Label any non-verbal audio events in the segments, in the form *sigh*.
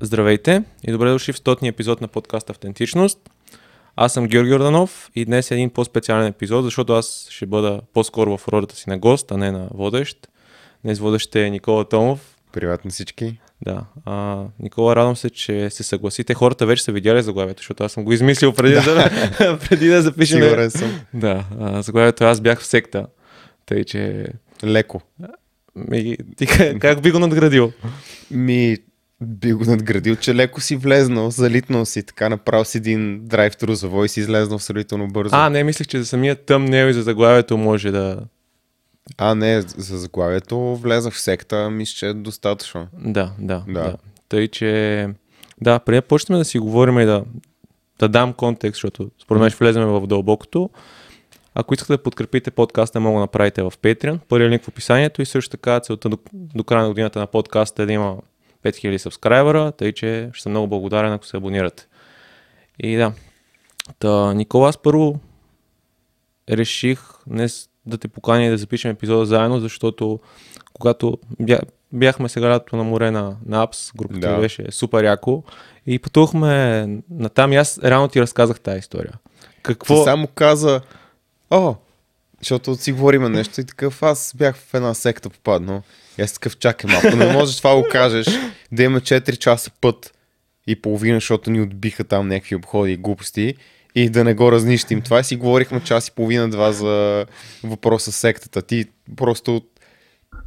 Здравейте и добре дошли в стотния епизод на подкаст Автентичност. Аз съм Георги Орданов и днес е един по-специален епизод, защото аз ще бъда по-скоро в ролята си на гост, а не на водещ. Днес водещ е Никола Томов. Привет на всички. Да. А, Никола, радвам се, че се съгласите. Хората вече са видяли заглавието, защото аз съм го измислил преди да, *laughs* преди да запишем. Сигурен съм. Да, а, заглавието аз бях в секта. Тъй, че... Леко. Ми, ти как, как би го надградил? Ми, би го надградил, че леко си влезнал, залитнал си, така направил си един драйв-тру завой и си излезнал сравнително бързо. А, не, мислех, че за самия тъмнел и за заглавието може да... А, не, за заглавието влезах в секта, мисля, че е достатъчно. Да, да, да. Да. Тъй, че... Да, преди почнем да си говорим и да, да дам контекст, защото според мен ще влезем в дълбокото. Ако искате да подкрепите подкаста, мога да направите в Patreon. Първият линк в описанието и също така целта до, до края на годината на подкаста е да има 5000 сабскрайбера, тъй че ще съм много благодарен, ако се абонирате. И да. Та, Никола, аз първо реших днес да те поканя и да запишем епизода заедно, защото когато бя, бяхме сега лятото на море на, на Апс, групата да. беше супер яко и пътувахме на там и аз реално ти разказах тази история. Какво? Ти само каза, о, защото си говориме нещо и такъв, аз бях в една секта попаднал. И аз такъв, чакай малко, не можеш това го кажеш, да има 4 часа път и половина, защото ни отбиха там някакви обходи и глупости и да не го разнищим. Това си говорихме час и половина-два за въпроса с сектата. Ти просто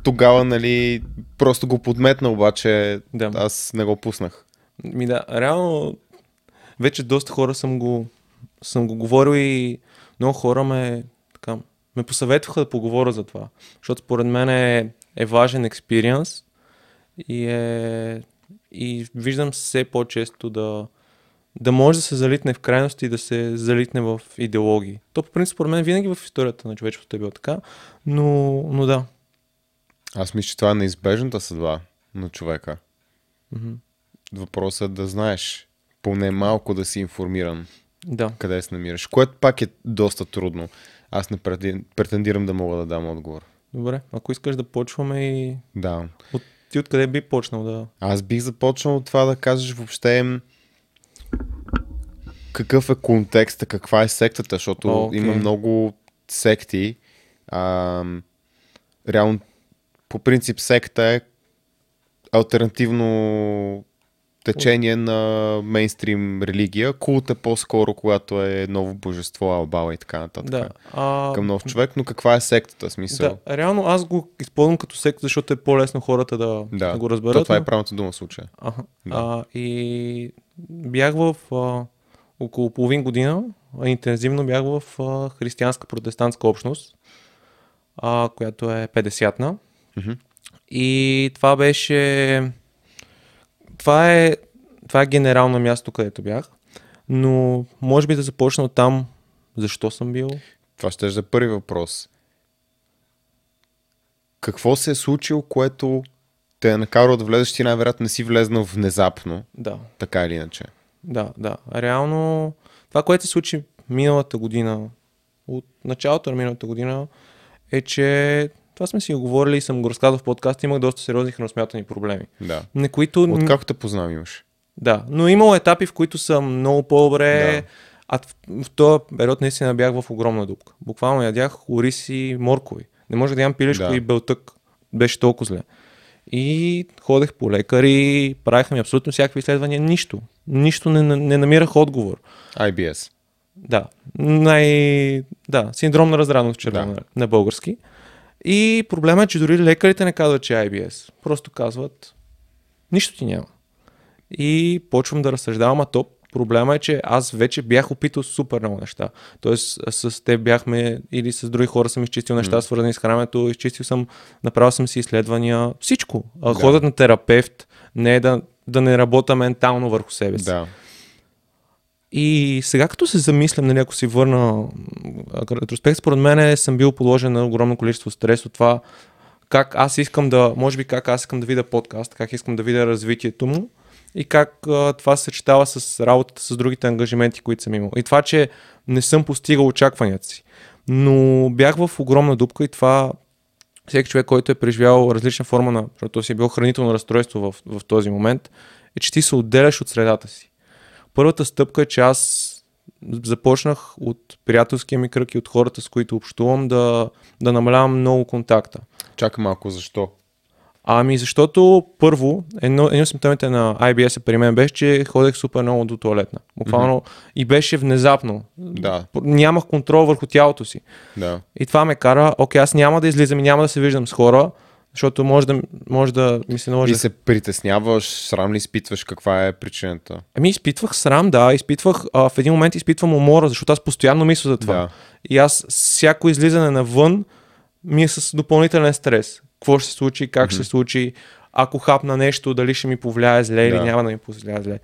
тогава, нали, просто го подметна, обаче Да. аз не го пуснах. Ми да, реално вече доста хора съм го, съм го говорил и много хора ме, така, ме посъветваха да поговоря за това. Защото според мен е, е важен експириенс и, е, и виждам все по-често да, да може да се залитне в крайности и да се залитне в идеологии. То по принцип според мен винаги в историята на човечеството е било така, но, но да. Аз мисля, че това е неизбежната съдба на човека. Мгм. Въпросът е да знаеш, поне малко да си информиран Да. къде се намираш, което пак е доста трудно. Аз не претендирам да мога да дам отговор. Добре, ако искаш да почваме и Да. от, ти откъде би почнал да... Аз бих започнал от това да кажеш въобще какъв е контекста, каква е сектата, защото Окей. има много секти. А, реално, по принцип, секта е альтернативно течение на мейнстрим религия. Култ е по-скоро, когато е ново божество, албала и така нататък. Да. А, Към нов човек, но каква е сектата? Смисъл? Да, реално аз го използвам като секта, защото е по-лесно хората да, да. да. го разберат. То, това е правилната дума в случая. Аха. Да. А, и бях в а, около половин година, интензивно бях в а, християнска протестантска общност, а, която е 50-на. Мгм. И това беше... Това е, това е генерално място, където бях. Но може би да започна от там, защо съм бил. Това ще е за първи въпрос. Какво се е случило, което те е накарало да влезеш, ти най-вероятно не си влезнал внезапно, Да, така или иначе. Да, да. Реално, това, което се случи миналата година, от началото на миналата година, е, че това сме си го говорили и съм го разказал в подкаст, имах доста сериозни храносмятани проблеми. Да. На които... От как те познавам имаш? Да, но имало етапи, в които съм много по-добре, Да. а в, в този период наистина бях в огромна дупка. Буквално ядях ориз и моркови. Не може да ям пилешко Да. и белтък. Беше толкова зле. И ходех по лекари, правиха ми абсолютно всякакви изследвания. Нищо. Нищо не, не намирах отговор. IBS. Да, най... да, синдром на разрадност червена да. на български. И проблема е, че дори лекарите не казват, че е IBS. Просто казват, нищо ти няма. И почвам да разсъждавам, а то проблема е, че аз вече бях опитал супер много неща. Тоест с теб бяхме или с други хора съм изчистил неща, М. свързани с храненето, изчистил съм, направил съм си изследвания, всичко. Да. Ходят на терапевт, не е да, да не работя ментално върху себе си. Да. И сега като се замислям, нали, ако си върна ретроспект, според мен съм бил подложен на огромно количество стрес от това как аз искам да, може би как аз искам да видя подкаст, как искам да видя развитието му и как а, това се съчетава с работата с другите ангажименти, които съм имал. И това, че не съм постигал очакванията си. Но бях в огромна дупка и това всеки човек, който е преживял различна форма на, защото си е бил хранително разстройство в, в този момент, е, че ти се отделяш от средата си. Първата стъпка е, че аз започнах от приятелския ми кръг и от хората, с които общувам, да, да намалявам много контакта. Чакай малко, защо? Ами защото първо, едно, едно от симптомите на IBS при мен беше, че ходех супер много до туалетна. Буквално mm-hmm. и беше внезапно. Да. Нямах контрол върху тялото си. Да. И това ме кара, окей, аз няма да излизам и няма да се виждам с хора, защото може да, може да ми се наложи. И се притесняваш, срам ли изпитваш, каква е причината? Ами изпитвах срам, да, изпитвах, а, в един момент изпитвам умора, защото аз постоянно мисля за това. Да. И аз всяко излизане навън ми е с допълнителен стрес. Какво ще се случи, как mm-hmm. ще се случи, ако хапна нещо, дали ще ми повлияе зле или Да. няма да ми повлияе зле.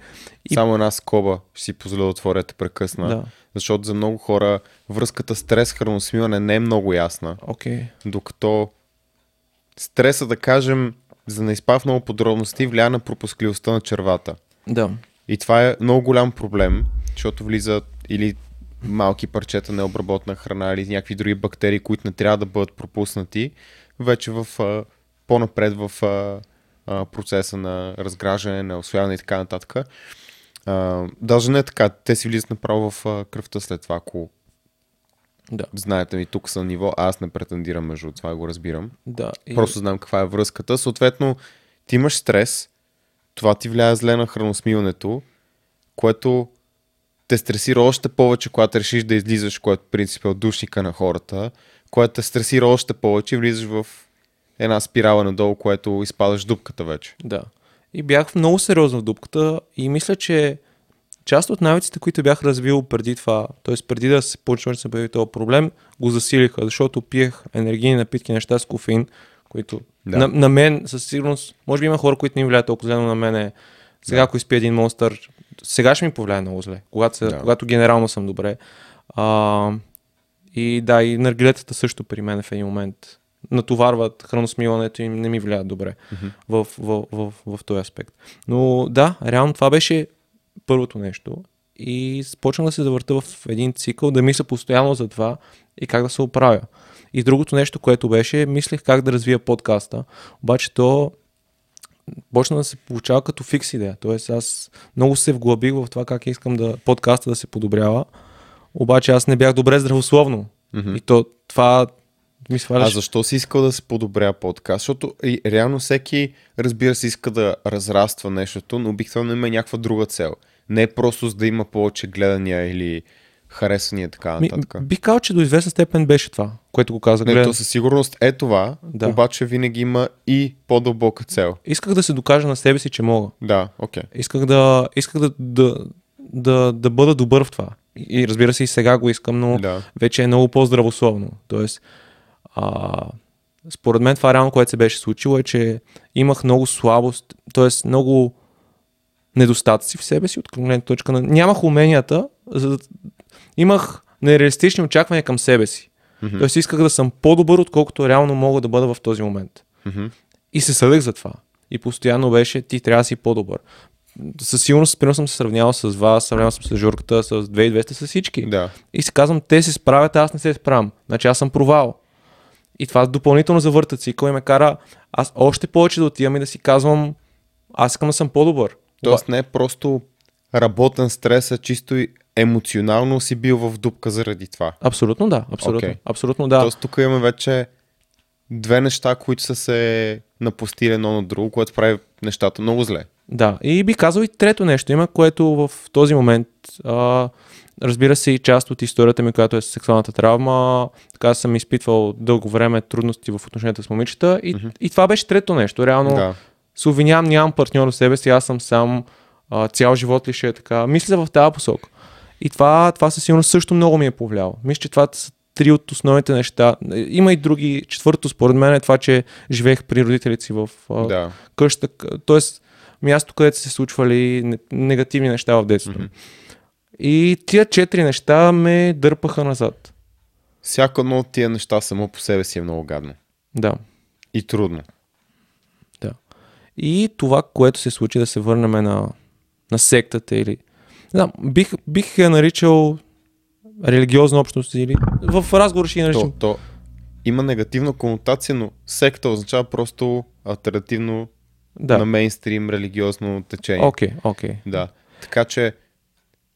И- Само една скоба ще си позволя да отворя те прекъсна. Да. Защото за много хора връзката стрес-храносмиване не е много ясна. Окей. Докато стреса, да кажем, за да изпав много подробности, влияе на пропускливостта на червата. Да. И това е много голям проблем, защото влизат или малки парчета необработна храна или някакви други бактерии, които не трябва да бъдат пропуснати, вече в а, по-напред в а, а, процеса на разграждане, на освояване и така нататък. А, даже не е така, те си влизат направо в а, кръвта след това, ако Да. знаете ми, тук на ниво, аз не претендирам между това, го разбирам. Да. И... Просто знам каква е връзката. Съответно, ти имаш стрес, това ти влияе зле на храносмиването, което те стресира още повече, когато решиш да излизаш, което принцип е отдушника на хората, което те стресира още повече и влизаш в една спирала надолу, което изпадаш дупката вече. Да. И бях много сериозно в дупката и мисля, че част от навиците, които бях развил преди това, т.е. преди да се почва да се появи този проблем, го засилиха, защото пиех енергийни напитки, неща с кофеин, които Да. на, на мен със сигурност, може би има хора, които не им влияят толкова зле, но на мен е, сега Да. ако изпия един монстър, сега ще ми повлияе много зле, когато, се, Да. когато генерално съм добре. А, и да, и наргилетата също при мен в един момент натоварват храносмиването и не ми влияят добре Мгм. в, в, в, в, в този аспект. Но да, реално това беше първото нещо и почнах да се завърта в един цикъл, да мисля постоянно за това и как да се оправя. И другото нещо, което беше, мислех как да развия подкаста, обаче то почна да се получава като фикс идея. Тоест аз много се вглъбих в това как искам да подкаста да се подобрява, обаче аз не бях добре здравословно. Мгм. И то това ми А сваляше. защо си искал да се подобря подкаст? Защото и, реално всеки, разбира се, иска да разраства нещото, но обикновено има някаква друга цел. Не просто за да има повече гледания или харесвания и така Ми, нататък. бих казал, че до известна степен беше това, което го каза. Не, Гледан. то със сигурност е това, Да. обаче винаги има и по-дълбока цел. Исках да се докажа на себе си, че мога. Да, окей. Исках да, исках да, да, да, да бъда добър в това. И, и разбира се, и сега го искам, но Да. вече е много по-здравословно. Тоест, а, според мен това реално, което се беше случило е, че имах много слабост, т.е. много недостатъци в себе си от гледна точка на... Нямах уменията, за да... имах нереалистични очаквания към себе си. Мгм. Тоест исках да съм по-добър, отколкото реално мога да бъда в този момент. Мгм. И се съдех за това. И постоянно беше, ти трябва да си по-добър. Със сигурност, примерно съм се сравнявал с вас, сравнявал съм с Журката, с 2200, с всички. Да. И си казвам, те се справят, аз не се справям. Значи аз съм провал. И това допълнително завърта цикъл и ме кара аз още повече да отивам и да си казвам, аз искам да съм по-добър. Тоест не е просто работен стрес, а чисто и емоционално си бил в дупка заради това. Абсолютно да, абсолютно. Окей. Абсолютно да. Тоест тук имаме вече две неща, които са се напустили едно на друго, което прави нещата много зле. Да, и би казал и трето нещо има, което в този момент, а, разбира се, и част от историята ми, която е сексуалната травма, така съм изпитвал дълго време трудности в отношенията с момичета и, Мгм. и това беше трето нещо. Реално Да. Се обвинявам, нямам партньор в себе си, аз съм сам, а, цял живот ли ще е така. Мисля в тази посока. И това, това със сигурност също много ми е повлияло. Мисля, че това са три от основните неща. Има и други. Четвърто, според мен, е това, че живеех при родителите си в а, Да. къща, т.е. място, където се случвали не- негативни неща в детството. Мгм. И тия четири неща ме дърпаха назад. Всяко едно от тия неща само по себе си е много гадно. Да, И трудно. Да. И това, което се случи да се върнем на, на сектата или... Знам, бих, бих я наричал религиозна общност или... В разговор ще я наричам... То, то има негативна конотация, но секта означава просто альтернативно Да. на мейнстрим религиозно течение. Окей, окей. Да. Така че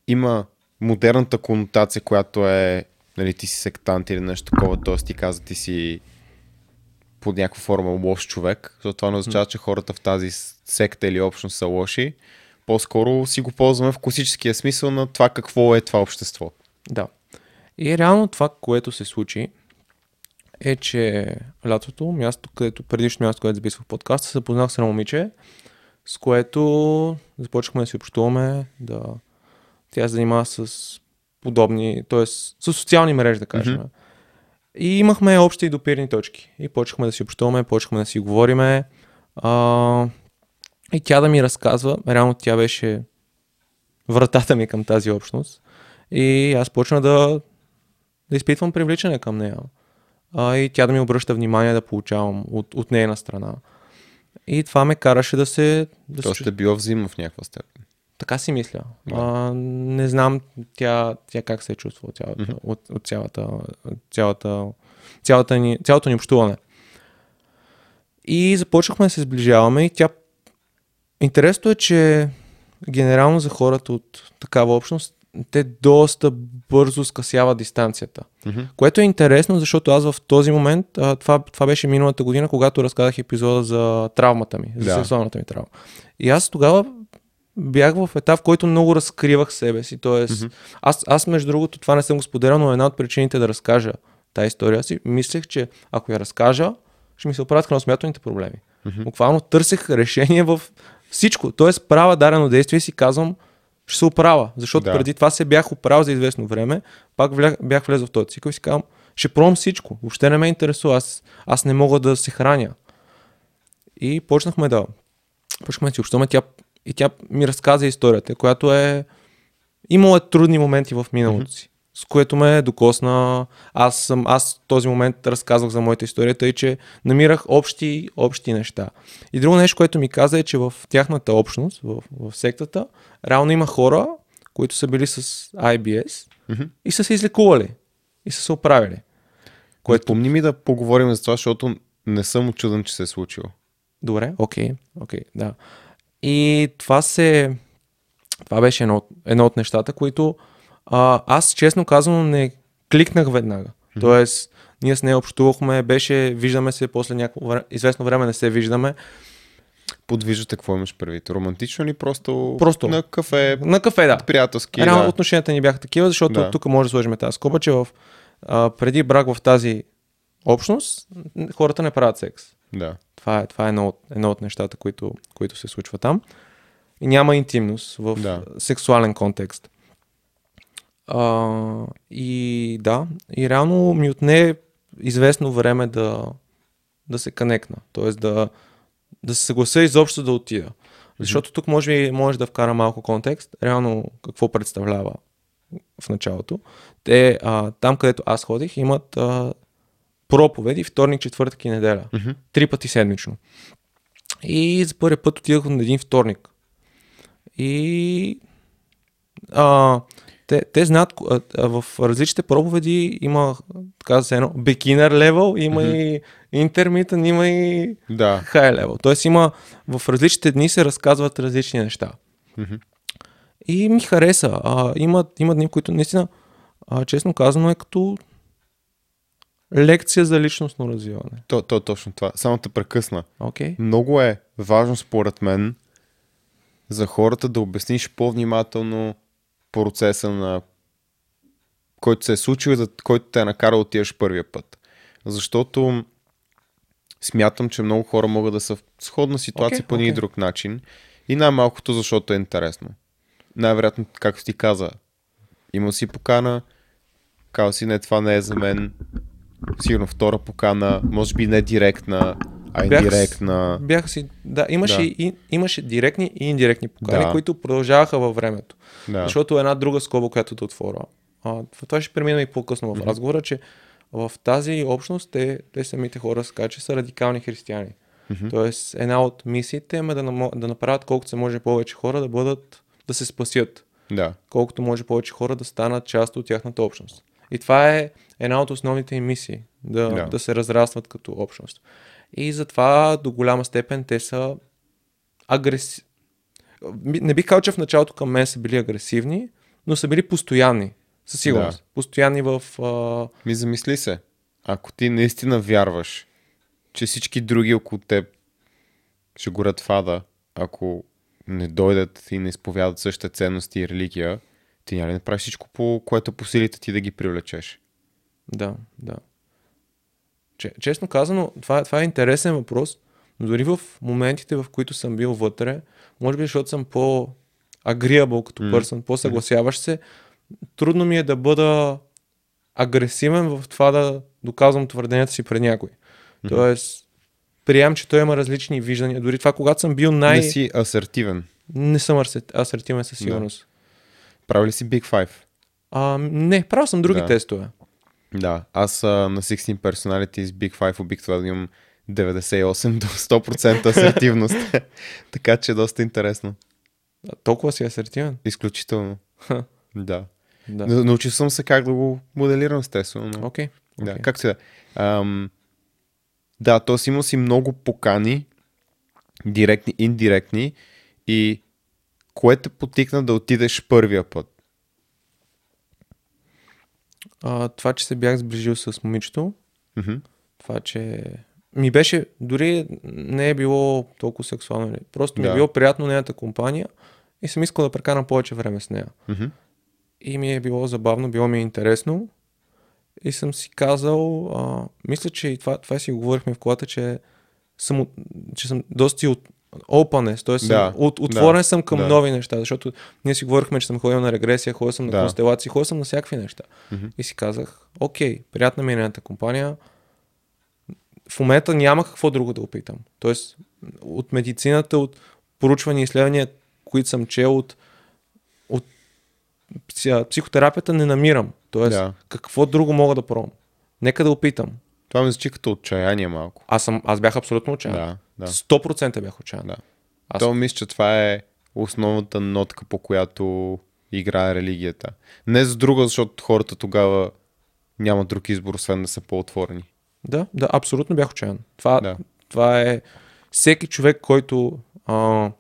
има модерната конотация, която е нали, ти си сектант или нещо такова, т.е. ти каза ти си под някаква форма лош човек, защото това не означава, че хората в тази секта или общност са лоши. По-скоро си го ползваме в класическия смисъл на това какво е това общество. Да. И реално това, което се случи, е, че лятото, място, където предишното място, където записвах подкаста, се запознах с едно момиче, с което започнахме да си общуваме, да... Тя се занимава с подобни, т.е. с социални мрежи, да кажем. Мгм. И имахме общи допирни точки. И почнахме да си общуваме, почнахме да си говориме. А, и тя да ми разказва, реално тя беше вратата ми към тази общност. И аз почна да, да изпитвам привличане към нея. А, и тя да ми обръща внимание да получавам от, от нейна страна. И това ме караше да се... Да То се ще е било взаимно в някаква степен. Така си мисля. Да. А, не знам тя, тя как се е чувства от цялата, Мгм. от, от цялата, цялата, цялата ни, цялото ни общуване. И започнахме да се сближаваме и тя... Интересното е, че генерално за хората от такава общност, те доста бързо скъсяват дистанцията. Мгм. Което е интересно, защото аз в този момент, а, това, това беше миналата година, когато разказах епизода за травмата ми, за Да. сексуалната ми травма. И аз тогава бях в етап, в който много разкривах себе си. Тоест, Мгм. аз, аз, между другото, това не съм го споделял, но една от причините да разкажа тази история си, мислех, че ако я разкажа, ще ми се оправят храносмятаните проблеми. Мгм. Буквално търсех решение в всичко. Тоест, правя дадено действие и си казвам, ще се оправя. Защото Да. преди това се бях оправил за известно време, пак влях, бях влезъл в този цикъл и си казвам, ще пробвам всичко. Въобще не ме интересува. Аз, аз не мога да се храня. И почнахме да. Почнахме да си общуваме. Тя, и тя ми разказа историята, която е. Имала е трудни моменти в миналото си, с което ме докосна. Аз съм, аз в този момент разказвах за моята история, тъй че намирах общи, общи неща. И друго нещо, което ми каза е, че в тяхната общност, в, в сектата, реално има хора, които са били с IBS Мгм. и са се излекували. И са се оправили. Което помни ми да поговорим за това, защото не съм очуден, че се е случило. Добре, окей, окей, да. И това се... Това беше едно, едно от нещата, които а, аз честно казано не кликнах веднага. Тоест, ние с нея общувахме, беше, виждаме се, после някакво време, известно време не се виждаме. Подвиждате какво имаш предвид? Романтично ли просто, Просто. на кафе, На кафе, да. приятелски? Реално да. отношенията ни бяха такива, защото Да. тук може да сложим тази скоба, че в, а, преди брак в тази общност хората не правят секс. Да. Това е, това е едно, от, едно от нещата, които, които се случва там. И няма интимност в Да. сексуален контекст. А, и да, и реално ми отне известно време да, да се канекна. Тоест да, да се съглася изобщо да отида. Защото тук може би можеш да вкара малко контекст. Реално какво представлява в началото. Те, а, там където аз ходих, имат а, проповеди вторник, четвъртък и неделя. Мгм. Три пъти седмично. И за първи път отидох на един вторник. И а, те, те знаят, а, а, в различните проповеди има, така да се едно, beginner level, има Мгм. и intermittent, има и Да. high level. Тоест има, в различните дни се разказват различни неща. Мгм. И ми хареса. А, има, има дни, които наистина, а, честно казано, е като лекция за личностно развиване. То, то точно това. Само те прекъсна. Окей? Много е важно според мен за хората да обясниш по-внимателно процеса на който се е случил и за който те е накарал да отидеш първия път. Защото смятам, че много хора могат да са в сходна ситуация Окей, по един окей. друг начин и най-малкото защото е интересно. Най-вероятно, както ти каза, има си покана, казва си, не, това не е за мен. Сигурно втора покана, може би не директна, а Бях индиректна. Бяха си, да, имаше, Да. И, имаше директни и индиректни покани, Да. които продължаваха във времето. Да. Защото една друга скоба, която да отворя. А, това ще преминем и по-късно в разговора, че в тази общност те, те самите хора казват, че са радикални християни. Тоест, една от мисиите им е да, да направят колкото се може повече хора да бъдат, да се спасят. Да. Колкото може повече хора да станат част от тяхната общност. И това е една от основните им мисии. Да, Да. да се разрастват като общност. И затова до голяма степен те са агреси... Не бих казал, че в началото към мен са били агресивни, но са били постоянни. Със сигурност. Да. Постоянни в... А... Ми замисли се. Ако ти наистина вярваш, че всички други около теб ще горят в ада, ако не дойдат и не изповядат същите ценности и религия, ти няма ли да правиш всичко, по което по силите ти да ги привлечеш? Да, да. Честно казано, това, това е интересен въпрос, но дори в моментите, в които съм бил вътре, може би защото съм по-агриабъл като mm. person, по-съгласяващ се, трудно ми е да бъда агресивен в това да доказвам твърденията си пред някой. Mm-hmm. Тоест, приемам, че той има различни виждания. Дори това, когато съм бил най... Не си асертивен. Не съм асертивен със сигурност. Да. Прави ли си Big Five? А, не, правил съм други Да. тестове. Да, аз а, на 16 Personality с Big Five обикновено имам 98 до 100% асертивност. *laughs* така че е доста интересно. А, Толкова си асертивен. Изключително. Ха, Да. Да. да. Научил съм се как да го моделирам, естествено. Но... Окей. Да, окей. как се да. Да, т.е. имал си много покани, директни, индиректни и кое те потикна да отидеш първия път? А, това, че се бях сближил с момичето, Мгм. това, че ми беше, дори не е било толкова сексуално. нали. Просто ми Да. е било приятно нейната компания и съм искал да прекарам повече време с нея. Мгм. И ми е било забавно, било ми е интересно. И съм си казал, а, мисля, че и това, това си го говорихме в колата, че съм, от- че съм доста и openness, т.е. Да, от, отворен да, съм към да. нови неща, защото ние си говорихме, че съм ходил на регресия, ходил съм на Да. констелации, ходил съм на всякакви неща. Мгм. И си казах, окей, приятна ми е нейната компания. В момента няма какво друго да опитам. Тоест, от медицината, от поручвания и изследвания, които съм чел, от, от пси- психотерапията не намирам. Тоест, Да. какво друго мога да пробвам? Нека да опитам. Това ми звучи като отчаяние малко. Аз, съм, аз бях абсолютно отчаян. Да, да. 100% бях отчаян. Да. Аз- То мисля, че това е основната нотка, по която играе религията. Не за друго, защото хората тогава нямат друг избор, освен да са по-отворени. Да, да, абсолютно бях отчаян. Това, Да. това е всеки човек, който а,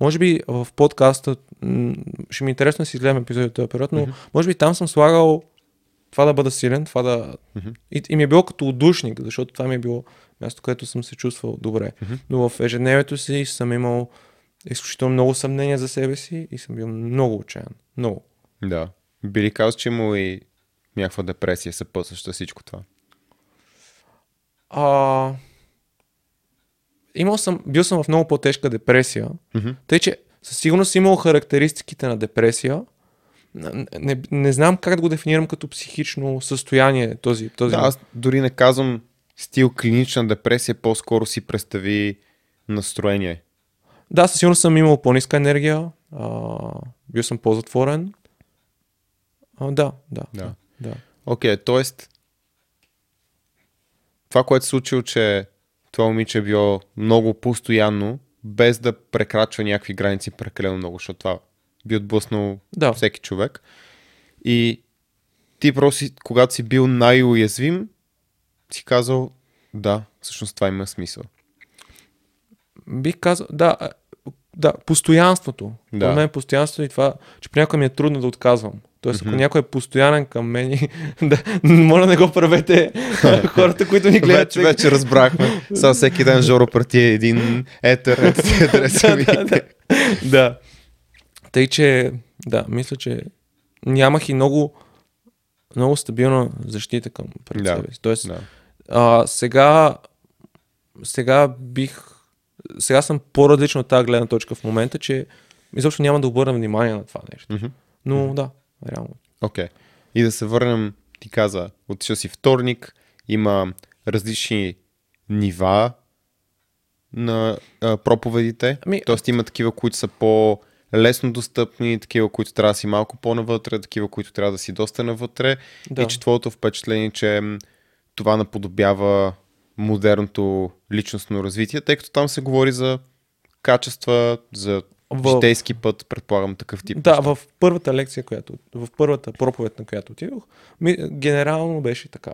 може би в подкаста ще ми е интересно да си изгледам епизоди от този период, но Мгм. може би там съм слагал това да бъда силен, това да... Мгм. И, и ми е било като отдушник, защото това ми е било място, където съм се чувствал добре. Мгм. Но в ежедневието си съм имал изключително много съмнения за себе си и съм бил много отчаян. Много. Да. Би ли казал, че има и някаква депресия съпътстваща всичко това? А, имал съм, бил съм в много по-тежка депресия, Мгм. тъй че със сигурност имал характеристиките на депресия. Не, не, знам как да го дефинирам като психично състояние този. този... Да, аз дори не казвам стил клинична депресия, по-скоро си представи настроение. да, със сигурност съм имал по-ниска енергия, а, бил съм по-затворен. А, да, да, Да. да. Окей, т.е. това, което се случило, че това момиче е било много постоянно, без да прекрачва някакви граници прекалено много, защото това би отблъснал Да. всеки човек. И ти просто, когато си бил най-уязвим, си казал, да, всъщност това има смисъл. Бих казал, да, да, постоянството. Да. Да. мен постоянството и това, че понякога ми е трудно да отказвам. Тоест, ако Мгм. някой е постоянен към мен, *laughs* да, моля не го правете *laughs* хората, които ни гледат. Вече, вече разбрахме. Сега всеки ден Жоро прати един етер, етер, адреса ми. да, да, да. Тъй, че, да, мисля, че нямах и много, много стабилна защита към пред Да, себе си. Тоест, Да. а, сега, сега бих, сега съм по-различна от тази гледна точка в момента, че изобщо няма да обърна внимание на това нещо. Мгм. Но да, реално. Окей. Okay. И да се върнем, ти каза, отишъл си вторник, има различни нива на а, проповедите. Ами- Тоест има такива, които са по-лесно достъпни, такива, които трябва да си малко по-навътре, такива, които трябва да си доста навътре. Да. И че твоето впечатление, че това наподобява модерното личностно развитие, тъй като там се говори за качества, за В- житейски път, предполагам такъв тип. Да, неща. в първата лекция, която, в първата проповед, на която отидох, ми, генерално беше така.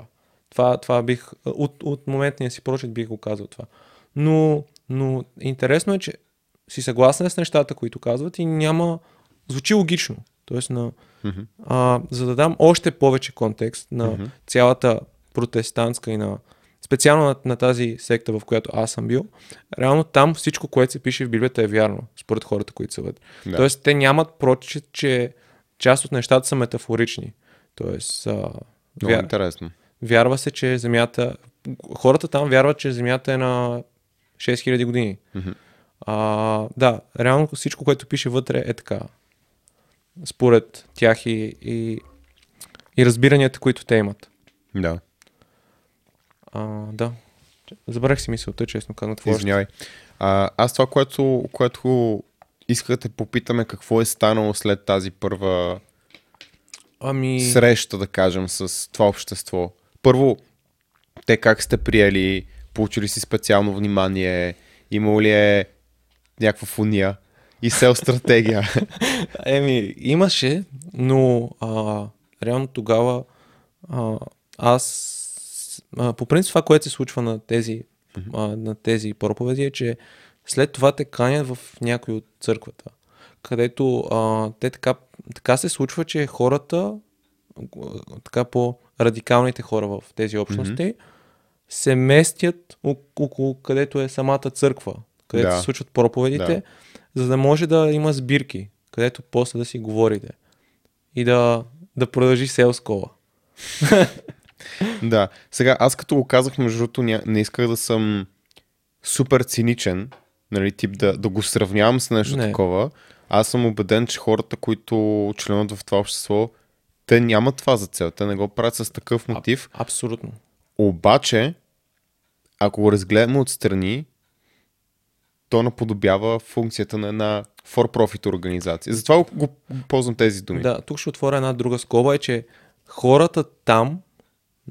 Това, това бих, от, от моментния си прочит бих го казал това. Но, но интересно е, че си съгласен с нещата, които казват и няма... Звучи логично. Тоест, на, Мгм. а, за да дам още повече контекст на Мгм. цялата протестантска и на специално на, на тази секта, в която аз съм бил, реално там всичко, което се пише в Библията е вярно, според хората, които са вътре. Да. Тоест, те нямат прочит, че част от нещата са метафорични. Тоест, а, Много вя... интересно. вярва се, че Земята... Хората там вярват, че Земята е на 6000 години. Мгм. А, да, реално всичко, което пише вътре е така. Според тях и, и, и разбиранията, които те имат. Да. А, да. Забравих си мисълта, честно още? Извинявай. А, аз това, което, което исках да те попитаме, какво е станало след тази първа Ами... среща, да кажем, с това общество. Първо, те как сте приели, получили си специално внимание, имало ли е някаква фуния и сел стратегия. *laughs* Еми, имаше, но а, реално тогава а, аз а, по принцип това, което се случва на тези, а, на тези проповеди е, че след това те канят в някой от църквата, където а, те така, така се случва, че хората, така по-радикалните хора в тези общности, се местят около където е самата църква, където Да. се случват проповедите, Да. за да може да има сбирки, където после да си говорите и да, да продължи селскова. *laughs* да. Сега, аз като го казах, между другото, не исках да съм супер циничен, нали, тип да, да го сравнявам с нещо Не. такова. Аз съм убеден, че хората, които членуват в това общество, те нямат това за цел. Те не го правят с такъв мотив. Абсолютно. Обаче, ако го разгледаме отстрани, то наподобява функцията на една for-profit организация. Затова го, го ползвам тези думи. Да, тук ще отворя една друга скоба, е, че хората там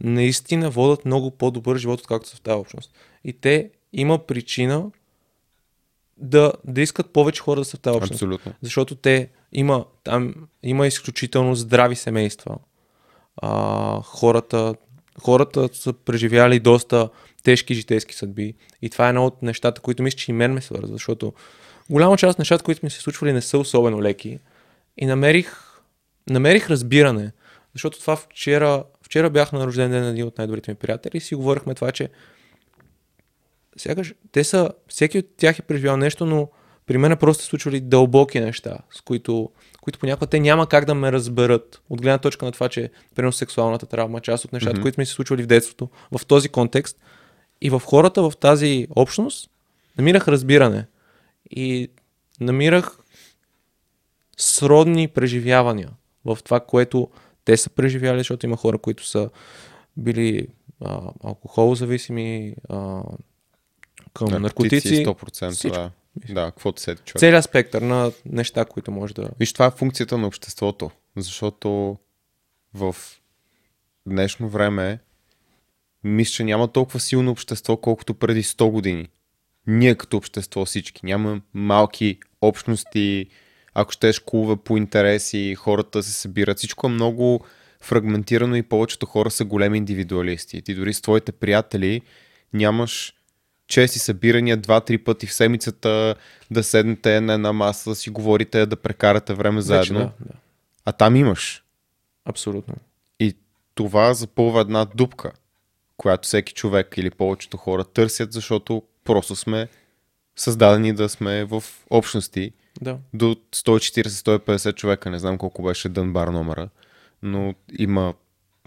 наистина водят много по-добър живот, откакто са в тази общност. И те има причина да, да искат повече хора да са в тази общност. Абсолютно. Защото те има, там има изключително здрави семейства. А, хората, хората са преживяли доста тежки житейски съдби. И това е едно от нещата, които мисля, че и мен ме свърза, защото голяма част от нещата, които ми се случвали, не са особено леки. И намерих, намерих разбиране. Защото това вчера, вчера бях на рожден ден на един от най-добрите ми приятели и си говорихме това, че сякаш те са, всеки от тях е преживял нещо, но при мен е просто случвали дълбоки неща, с които, които понякога те няма как да ме разберат. От гледна точка на това, че примерно сексуалната травма, част от нещата, Мгм. които ми се случвали в детството, в този контекст. И в хората в тази общност намирах разбиране. И намирах сродни преживявания в това, което те са преживяли, защото има хора, които са били а, алкохолозависими, а, към наркотици. 100%, Всичко. да. Да, каквото се човек. Целият спектър на неща, които може да... Виж, това е функцията на обществото, защото в днешно време мисля, че няма толкова силно общество, колкото преди 100 години. Ние като общество всички. Няма малки общности, ако щеш клубове по интереси, хората се събират. Всичко е много фрагментирано и повечето хора са големи индивидуалисти. Ти дори с твоите приятели нямаш чести събирания два-три пъти в седмицата да седнете на една маса, да си говорите, да прекарате време заедно. Вече, да, да. А там имаш. Абсолютно. И това запълва една дупка, която всеки човек или повечето хора търсят, защото просто сме създадени да сме в общности Да. до 140-150 човека. Не знам колко беше Дънбар номера, но има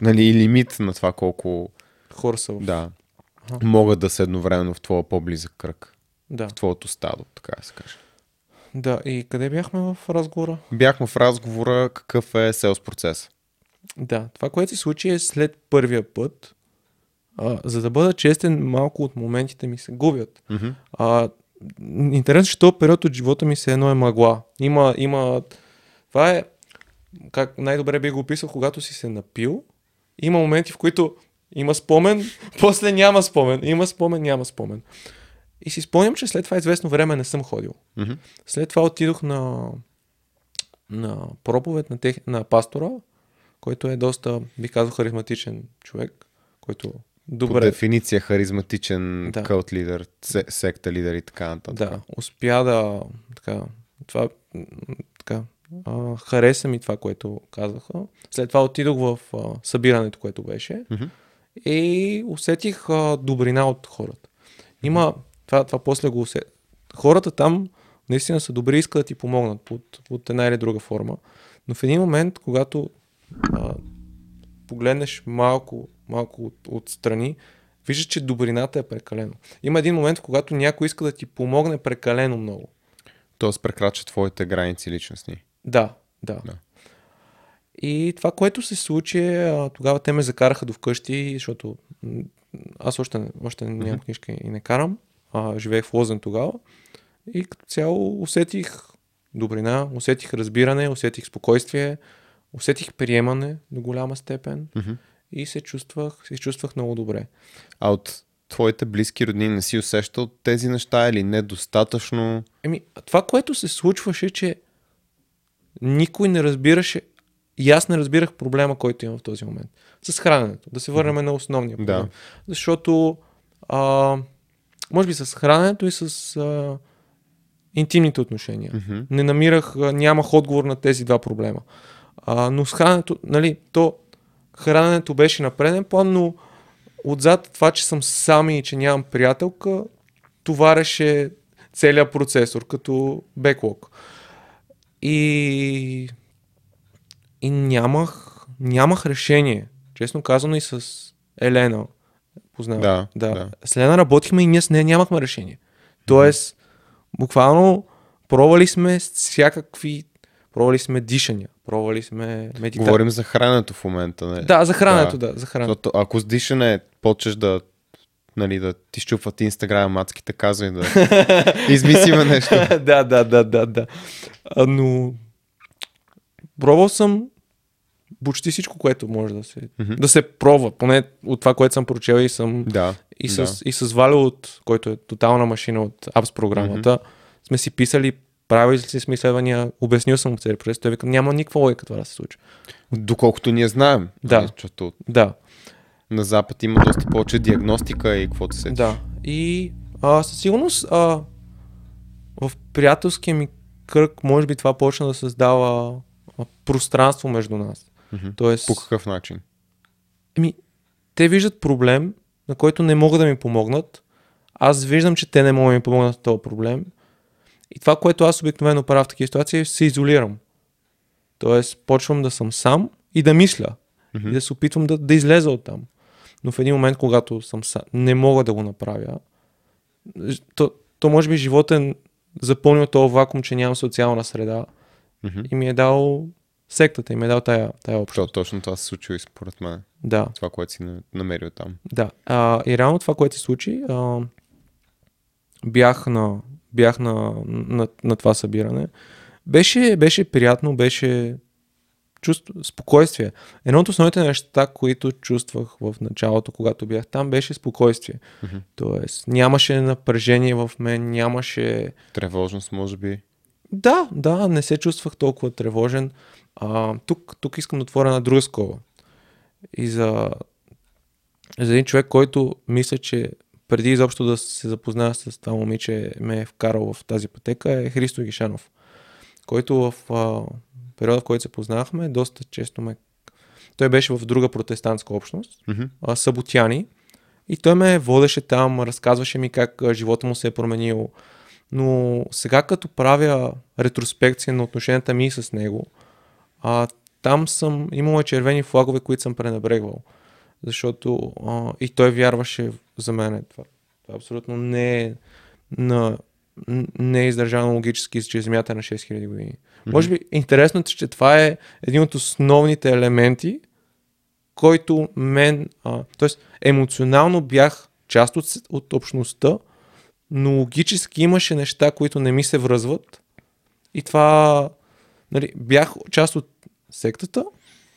нали, лимит на това колко Хора са в... да, Аха. могат да са едновременно в твоя по-близък кръг, Да. в твоето стадо, така да се каже. да. И къде бяхме в разговора? Бяхме в разговора какъв е селс процес. Да. Това, което се случи е след първия път. А, за да бъда честен, малко от моментите ми се губят. Мгм. А, интересно, че този период от живота ми се едно е мъгла. Има, има... Това е, как най-добре би го описал, когато си се напил. Има моменти, в които има спомен, *laughs* после няма спомен. Има спомен, няма спомен. И си спомням, че след това известно време не съм ходил. Мгм. След това отидох на, на проповед на, тех, на пастора, който е доста, би казал, харизматичен човек, който по Добре. дефиниция харизматичен Да. кълт лидер, се, секта лидер и така нататък. Да, успя да. Така, това. Така. А, хареса ми това, което казаха. След това отидох в а, събирането, което беше. Мгм. И усетих а, добрина от хората. Има. Това, това после го усетих. Хората там наистина са добри, искат да ти помогнат под, под една или друга форма. Но в един момент, когато а, погледнеш малко, малко от, отстрани, виждаш, че добрината е прекалено. Има един момент, когато някой иска да ти помогне прекалено много. Тоест прекрача твоите граници личностни. Да, да. Да. И това, което се случи, е, тогава те ме закараха до вкъщи, защото аз още, още нямам книжка и не карам. А, живеех в Лозен тогава. И като цяло усетих добрина, усетих разбиране, усетих спокойствие, усетих приемане до голяма степен Мгм. И се чувствах, се чувствах много добре. А от твоите близки роднини не си усещал тези неща или недостатъчно? Еми, това, което се случваше, че никой не разбираше, и аз не разбирах проблема, който имам в този момент. С храненето. Да се върнем на основния проблем. Да. Защото, а, може би с храненето и с а, интимните отношения. Мгм. Не намирах, нямах отговор на тези два проблема. А, но с храненето, нали, то храненето беше на преден план, но отзад това, че съм сам и че нямам приятелка, товареше целият процесор като беклог. И, и нямах, нямах решение. Честно казано и с Елена. Познавам. Да, да. да. С Елена работихме и ние с нея нямахме решение. Тоест, буквално пробвали сме всякакви, пробвали сме дишания, пробвали сме медитация. Говорим за храненето в момента. Не? Да, за храненето, да, за храненето. Защото ако с дишане почнеш да нали, да ти щупват инстаграм мацките, казвай да *laughs* измислиме нещо. *laughs* да, да, да, да, да. А, но пробвал съм почти всичко, което може да се, Мгм. да се пробва. Поне от това, което съм прочел и съм Да. и с, да. и с Валю, от, който е тотална машина от Apps програмата, сме си писали, правили си сме изследвания, обяснил съм му цели процес, той вика, няма никаква логика това да се случи. Доколкото ние знаем. Да. нали, Защото Да, на Запад има доста повече диагностика и каквото се. да. И а, със сигурност а, в приятелския ми кръг, може би това почна да създава пространство между нас. Мгм. Тоест, По какъв начин? Еми, те виждат проблем, на който не могат да ми помогнат. Аз виждам, че те не могат да ми помогнат с този проблем. И това, което аз обикновено правя в такива ситуации, е се изолирам. Тоест, почвам да съм сам и да мисля. Мгм. И да се опитвам да, да излеза от там. Но в един момент, когато съм сам, не мога да го направя, то, то може би живота е запълнил този вакуум, че нямам социална среда Мгм. и ми е дал сектата и ми е дал тая, тая общност. Защото точно това се случва и според мен. Да. Това, което си на- намерил там. Да, а, и реално това, което се случи, а, бях, на, бях на, на, на това събиране. Беше, беше приятно, беше чувство, спокойствие. Едно от основните неща, които чувствах в началото, когато бях там, беше спокойствие. Мгм. Тоест, нямаше напрежение в мен, нямаше... Тревожност, може би. Да, да, не се чувствах толкова тревожен. А, тук, тук искам да отворя една друга скоба. И за, за един човек, който мисля, че преди изобщо да се запозная с това момиче, ме е вкарал в тази пътека, е Христо Гишанов, който в а, периода, в който се познахме, доста често ме... Той беше в друга протестантска общност, Мгм. а, Саботяни. И той ме водеше там, разказваше ми как живота му се е променил. Но сега като правя ретроспекция на отношенията ми с него, а, там съм имал червени флагове, които съм пренебрегвал. Защото а, и той вярваше за мен. Това, това абсолютно не е на, не е издържано логически, че Земята е на 6000 години. Може би интересното, е, че това е един от основните елементи, който мен, т.е. емоционално бях част от, от общността, но логически имаше неща, които не ми се връзват. И това, нали, бях част от сектата,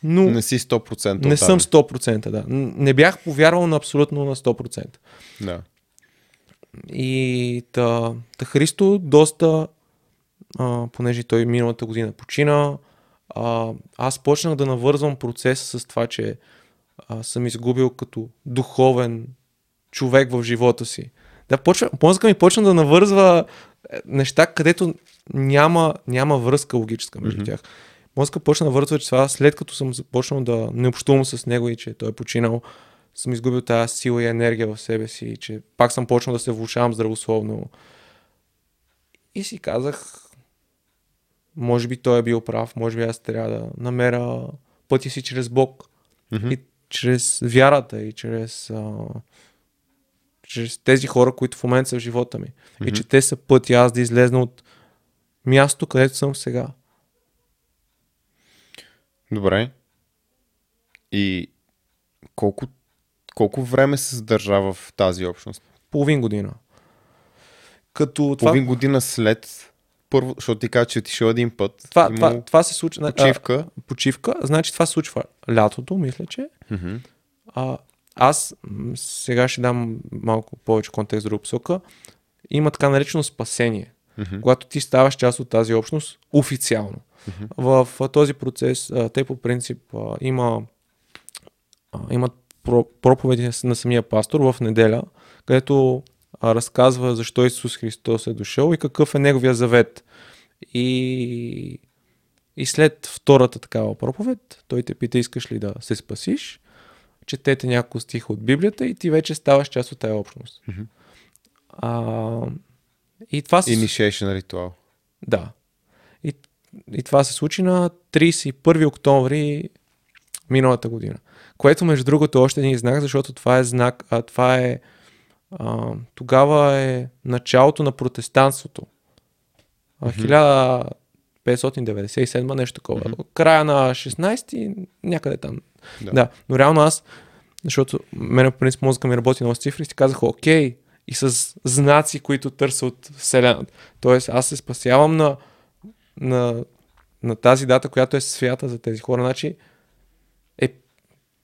но Не си 100% не съм 100%, да. Не бях повярвал на абсолютно на 100%. Да. И та, та Христо доста, а, понеже той миналата година почина, а, аз почнах да навързвам процеса с това, че а, съм изгубил като духовен човек в живота си. Да, почва, мозъка ми почна да навързва е, неща, където няма, няма връзка логическа между mm-hmm. тях. Мозъка почна да вързва, че това след като съм започнал да не общувам с него и че той е починал, съм изгубил тази сила и енергия в себе си, и че пак съм почнал да се влушавам здравословно. И си казах, може би той е бил прав, може би аз трябва да намеря пътя си чрез Бог mm-hmm. и чрез вярата и чрез, а, чрез тези хора, които в момента са в живота ми. Mm-hmm. И че те са пътя аз да излезна от място, където съм сега. Добре. И колко, колко време се задържа в тази общност? Половин година. Като Половин това... година след първо, защото ти каза, че ти шел един път. Това, това, това се случва. Почивка. А, почивка. Значи това се случва лятото, мисля, че. Mm-hmm. А, аз сега ще дам малко повече контекст за посока. Има така наречено спасение. Mm-hmm. Когато ти ставаш част от тази общност официално. Mm-hmm. В, този процес те по принцип има имат проповеди на самия пастор в неделя, където разказва защо Исус Христос е дошъл и какъв е неговия завет. И, и след втората такава проповед, той те пита, искаш ли да се спасиш, четете няколко стиха от Библията и ти вече ставаш част от тази общност. Mm-hmm. А, и това. Initiation ритуал. Да. И, това се случи на 31 октомври миналата година. Което, между другото, още един знак, защото това е знак, а това е а, тогава е началото на протестанството. Mm-hmm. 1597, нещо такова. Mm-hmm. Края на 16-ти, някъде там. Да. да. Но реално аз, защото мене по принцип мозъка ми работи много с цифри, си казах, окей, и с знаци, които търся от Вселената. Тоест, аз се спасявам на, на, на тази дата, която е свята за тези хора. Значи е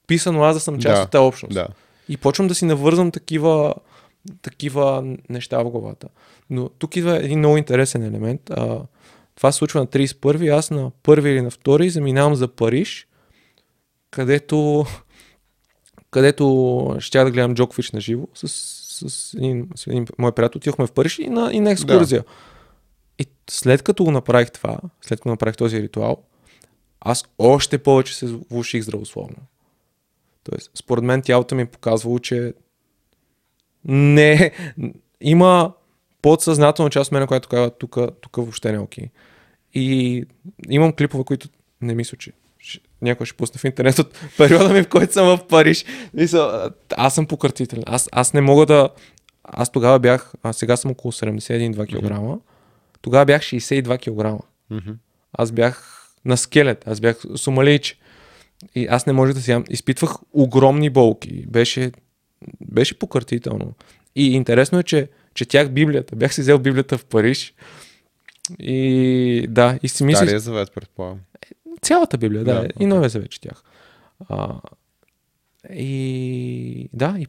писано аз да съм част да. от тази общност. Да. И почвам да си навързвам такива такива неща в главата. Но тук идва един много интересен елемент. А, това се случва на 31-ви, аз на първи или на втори заминавам за Париж, където, където ще да гледам Джокович на живо с, с, един, с един мой приятел. Отидохме в Париж и на, и на екскурзия. Да. И след като го направих това, след като направих този ритуал, аз още повече се влуших здравословно. Тоест, според мен тялото ми е показвало, че не, има подсъзнателна част от мен, която казва, тук, тук въобще не е окей. И имам клипове, които не мисля, че някой ще пусне в интернет от *laughs* периода ми, в който съм в Париж. Мисля, аз съм покъртителен. Аз, аз не мога да... Аз тогава бях, а сега съм около 71-2 кг. Mm-hmm. Тогава бях 62 кг. Mm-hmm. Аз бях на скелет, аз бях сумалич. И аз не можех да си Изпитвах огромни болки. Беше беше покъртително. И интересно е, че четях Библията. Бях си взел Библията в Париж. И да, и си мислих... Стария завет, предполагам. Цялата Библия, да. да и Новия завет четях. А, и да, и,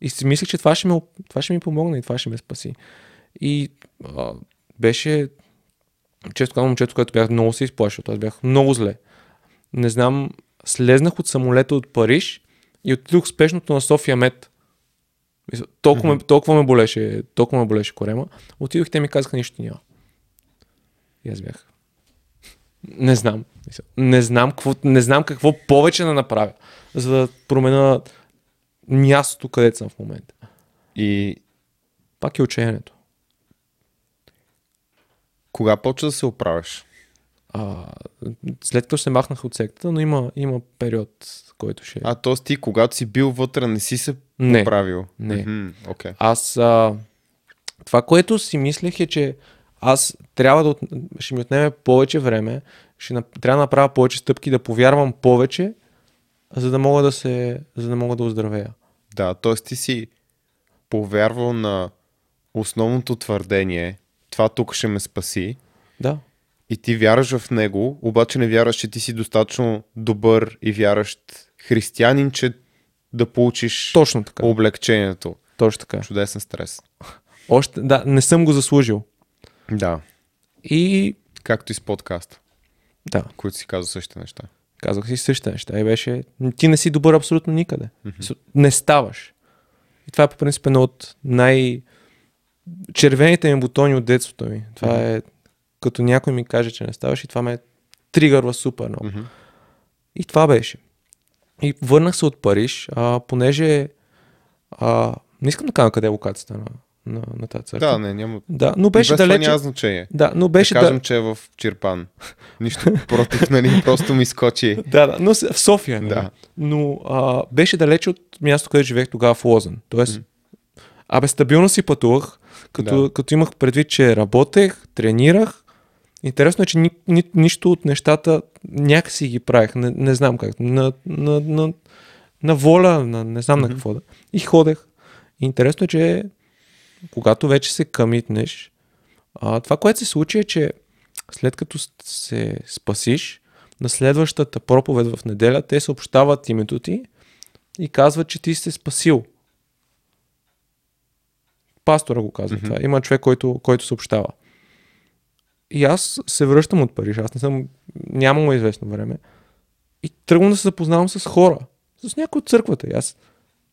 и си мислех, че това ще, ми, това ще ми помогне и това ще ме спаси. И а, беше, често казвам, момчето, което бях много се изплашил. Аз бях много зле. Не знам, слезнах от самолета от Париж и отидох спешното на София Мед. Толкова, mm-hmm. толкова, ме болеше, толкова ме болеше корема. Отидох и те ми казаха нищо няма. И аз бях. Не знам. Не знам какво, не знам какво повече да направя, за да променя мястото, където съм в момента. И пак е учението. Кога почва да се оправяш? А, след като се махнах от сектата, но има, има период, който ще... А, т.е. ти, когато си бил вътре, не си се не, поправил? Не. Mm-hmm, okay. Аз... А, това, което си мислех е, че аз трябва да... Ще ми отнеме повече време, ще трябва да направя повече стъпки, да повярвам повече, за да мога да се... за да мога да оздравея. Да, т.е. ти си повярвал на основното твърдение, това тук ще ме спаси. Да и ти вярваш в него, обаче не вярваш, че ти си достатъчно добър и вярващ християнин, че да получиш Точно така. облегчението. Точно така. Чудесен стрес. Още, да, не съм го заслужил. Да. И... Както и с подкаст. Да. Които си казва същите неща. Казах си същите неща и беше, ти не си добър абсолютно никъде. Mm-hmm. Не ставаш. И това е по принцип едно от най- червените ми бутони от детството ми. Това mm-hmm. е като някой ми каже, че не ставаш и това ме тригърва супер много. Mm-hmm. И това беше. И върнах се от Париж, а, понеже а, не искам да кажа къде е локацията на, на, на тази църква. Да, не, няма. Да, но беше Без далече. Това няма значение. Да, но беше да кажем, да... че е в Чирпан. Нищо *laughs* против, нали? Просто ми скочи. Да, да, но в София. Нали? Да. Но а, беше далече от място, където живеех тогава в Лозен. Тоест, mm. абе, стабилно си пътувах, като, Да. като имах предвид, че работех, тренирах. Интересно е, че ни, ни, нищо от нещата някакси ги правех. Не, не знам как. На, на, на, на воля, на, не знам на какво да. И ходех. Интересно е, че когато вече се къмитнеш, а, това, което се случи е, че след като се спасиш, на следващата проповед в неделя, те съобщават името ти и казват, че ти се спасил. Пастора го казва Мгм. това. Има човек, който, който съобщава. И аз се връщам от Париж. Аз не съм, нямам известно време. И тръгвам да се запознавам с хора. С някой от църквата. И аз,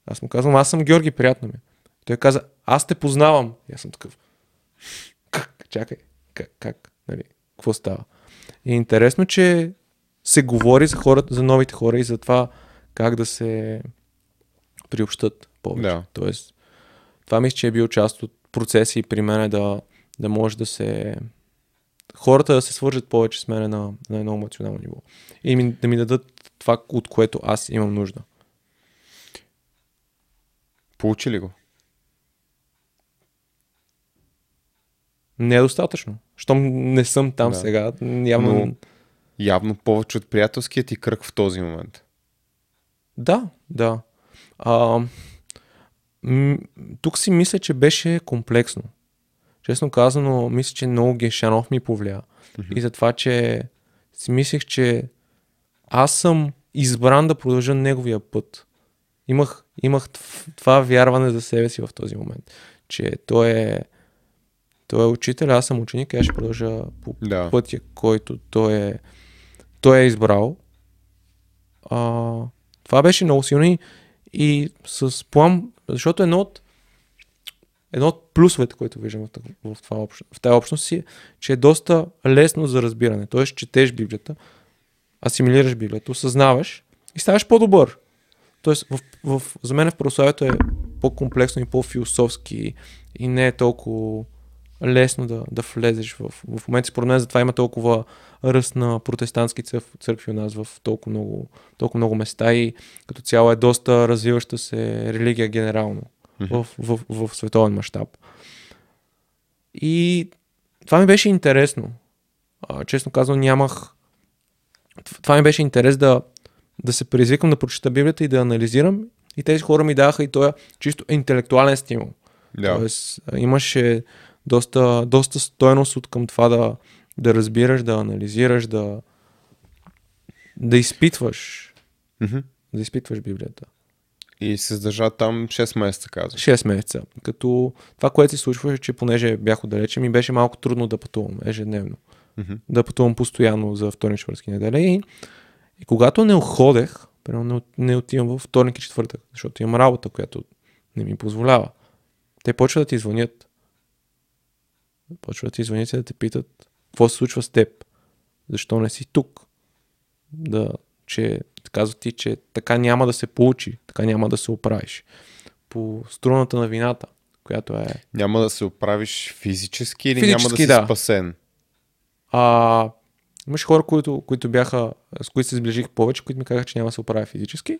аз му казвам, аз съм Георги, приятно ми. е. Той каза, аз те познавам. И аз съм такъв. Как? Чакай. Как? как? Нали? Какво става? И е интересно, че се говори за хората, за новите хора и за това как да се приобщат повече. Да. Тоест, това мисля, че е бил част от процеса и при мен да, да може да се... Хората да се свържат повече с мен на, на едно емоционално ниво. И ми, да ми дадат това, от което аз имам нужда. Получи ли го? Не е достатъчно. Щом не съм там Да. сега, явно... Но- Явно повече от приятелският ти кръг в този момент. Да, да. А, тук си мисля, че беше комплексно. Честно казано, мисля, че много Гешанов ми повлия. И за това, че си мислех, че аз съм избран да продължа неговия път. Имах, имах това вярване за себе си в този момент, че той е, той е учител, аз съм ученик и аз ще продължа по Да. пътя, който той е, той е избрал. А, това беше много силно и, и с план, защото едно от, едно от плюсовете, които виждам в, това, в тази общност си, е, че е доста лесно за разбиране. Тоест, четеш Библията, асимилираш Библията, осъзнаваш и ставаш по-добър. Тоест, в, в, за мен в православието е по-комплексно и по-философски и не е толкова лесно да, да влезеш в, в момента. Според мен затова има толкова ръст на протестантски църкви, у нас в толкова много, толкова много места и като цяло е доста развиваща се религия генерално в, в, в, в световен мащаб. И това ми беше интересно. А, честно казвам, нямах... Това ми беше интерес да, да се предизвикам да прочета Библията и да анализирам. И тези хора ми даха и този чисто интелектуален стимул. Да. Тоест, имаше доста, доста стойност от към това да, да разбираш, да анализираш, да, да изпитваш, Мгм. да изпитваш Библията. И се задържа там 6 месеца, казваш. 6 месеца. Като това, което се случваше, че понеже бях отдалече, ми беше малко трудно да пътувам ежедневно. Мгм. Да пътувам постоянно за вторник, четвъртък и неделя. И, и когато не ходех, примерно не, не отивам във вторник и четвъртък, защото имам работа, която не ми позволява. Те почват да ти звънят. Почват да ти звънят и да те питат какво се случва с теб. Защо не си тук? Да, че казват ти, че така няма да се получи, така няма да се оправиш. По струната на вината, която е Няма да се оправиш физически или Физически, няма да си да. спасен? А, имаше хора, които, които бяха, с които се сближих повече, които ми казаха, че няма да се оправя физически.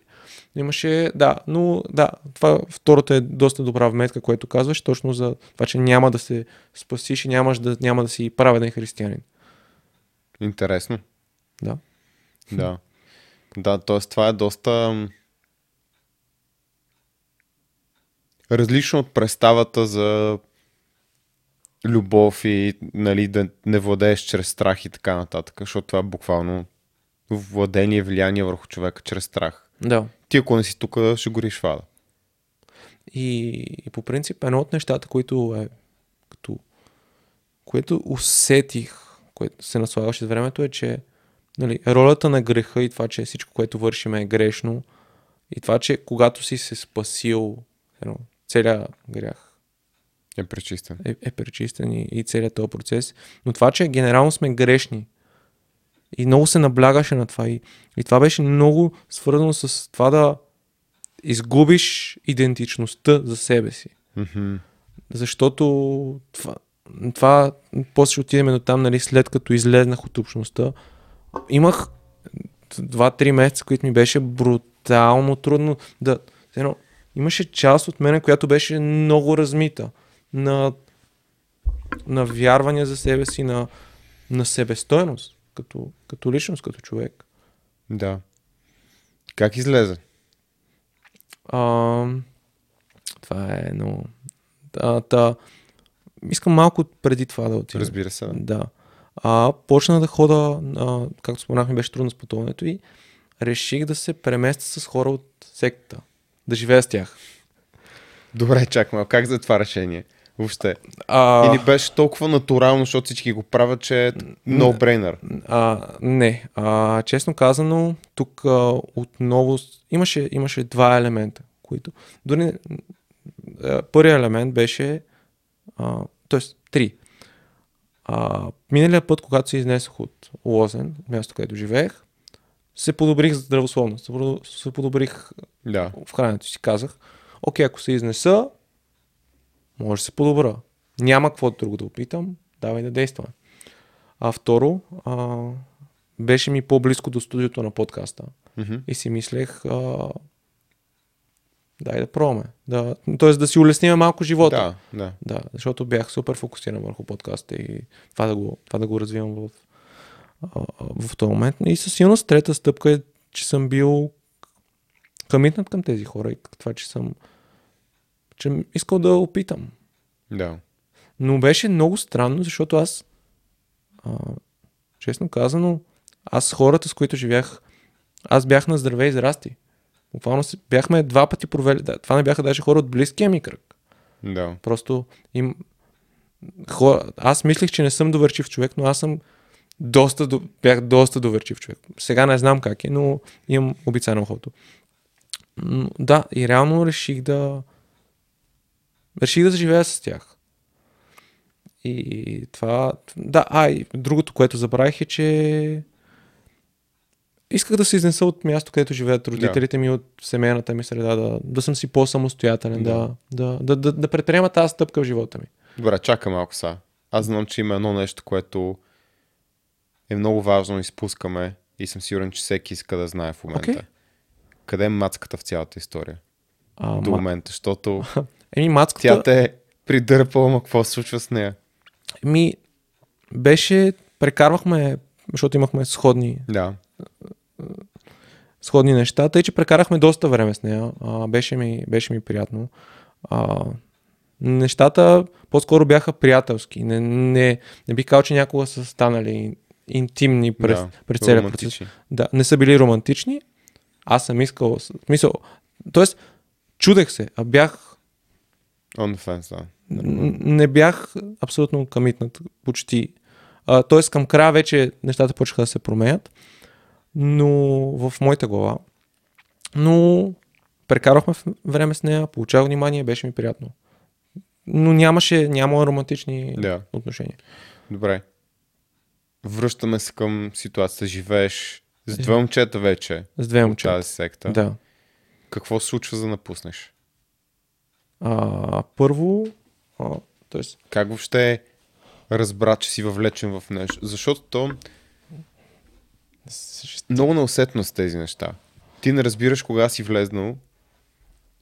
Имаше, да, но да, това второто е доста добра вметка, което казваш, точно за това, че няма да се спасиш и нямаш да, няма да си праведен християнин. Интересно. Да. Да. Да, т.е. това е доста различно от представата за любов и нали, да не владееш чрез страх и така нататък, защото това е буквално владение, влияние върху човека чрез страх. Да. Ти ако не си тук, ще гориш в ада. И, и по принцип едно от нещата, които е като което усетих, което се наслагаше с времето е, че нали, ролята на греха и това, че всичко, което вършим е грешно и това, че когато си се спасил, едно, целият грях Е пречистен. е, е пречистен и, и целият този процес, но това, че генерално сме грешни и много се наблягаше на това и, и това беше много свързано с това да изгубиш идентичността за себе си. Мгм. Защото това, това после ще отидем до там, нали, след като излезнах от общността. Имах 2-3 месеца, които ми беше брутално трудно да... Едно, имаше част от мене, която беше много размита на, на вярване за себе си, на, на себестойност, като, като личност, като човек. Да. Как излезе? А, това е едно... Да, да, искам малко преди това да отида. Разбира се. Да. А, почна да хода, а, както споменахме, беше трудно с пътуването и реших да се преместя с хора от сектата. Да живея с тях. Добре, малко. Как за това решение? Въобще. А, Или беше толкова натурално, защото всички го правят, че е no-brainer. а, не. А, честно казано, тук а, отново имаше, имаше два елемента, които... Дори първият елемент беше... А, т.е. три. А, миналия път, когато се изнесох от Лозен, място, където живеех, се подобрих здравословно, се подобрих Да. в храненето си. Казах, окей, ако се изнеса, може да се подобра. Няма какво друго да опитам, давай да действаме. А второ, а, беше ми по-близко до студиото на подкаста. Мгм. И си мислех, а, дай да пробваме. Да, тоест да си улесним малко живота. Да, да. Да, защото бях супер фокусиран върху подкаста и това да го, това да го развивам в, в този момент. И със сигурност трета стъпка е, че съм бил къмитнат към тези хора и това, че съм че искал да опитам. Да. Но беше много странно, защото аз, а, честно казано, аз хората, с които живях, аз бях на здраве и здрасти. Буквално бяхме два пъти провели. Да, това не бяха даже хора от близкия ми кръг. Да. Просто им... Хора... Аз мислех, че не съм доверчив човек, но аз съм доста, до... бях доста доверчив човек. Сега не знам как е, но имам обицай на ухото. М, Да, и реално реших да... Реших да живея с тях. И това... Да, а, и другото, което забравих е, че исках да се изнеса от място, където живеят родителите ми, от семейната ми среда, да, да съм си по-самостоятелен, да, да, да, да, да предприема тази стъпка в живота ми. Добре, чакай малко са. Аз знам, че има едно нещо, което е много важно, изпускаме и съм сигурен, че всеки иска да знае в момента. Окей. Къде е мацката в цялата история? А, До момента, защото *laughs* еми, мацката тя те е придърпала, ма какво се случва с нея? ми беше, прекарвахме, защото имахме сходни, Да. сходни неща, тъй че прекарахме доста време с нея. А, беше, ми, беше ми приятно. А, нещата по-скоро бяха приятелски. Не, не, не бих казал, че някога са станали интимни през, да. през целия процес. Да, не са били романтични. Аз съм искал. смисъл. Тоест, чудех се, а бях. On the fence, да. Не бях абсолютно къмитнат. Почти. А, тоест, към края вече нещата почнаха да се променят. Но в моята глава. Но прекарахме време с нея, получавах внимание, беше ми приятно. Но нямаше, няма романтични Да. отношения. Добре. Връщаме се към ситуацията. Живееш с две момчета вече С две момчета. тази секта. Да. Какво случва за да напуснеш? А, първо, а, тоест, Как въобще разбра, че си въвлечен в нещо? Защото то много неусетно с тези неща. Ти не разбираш кога си влезнал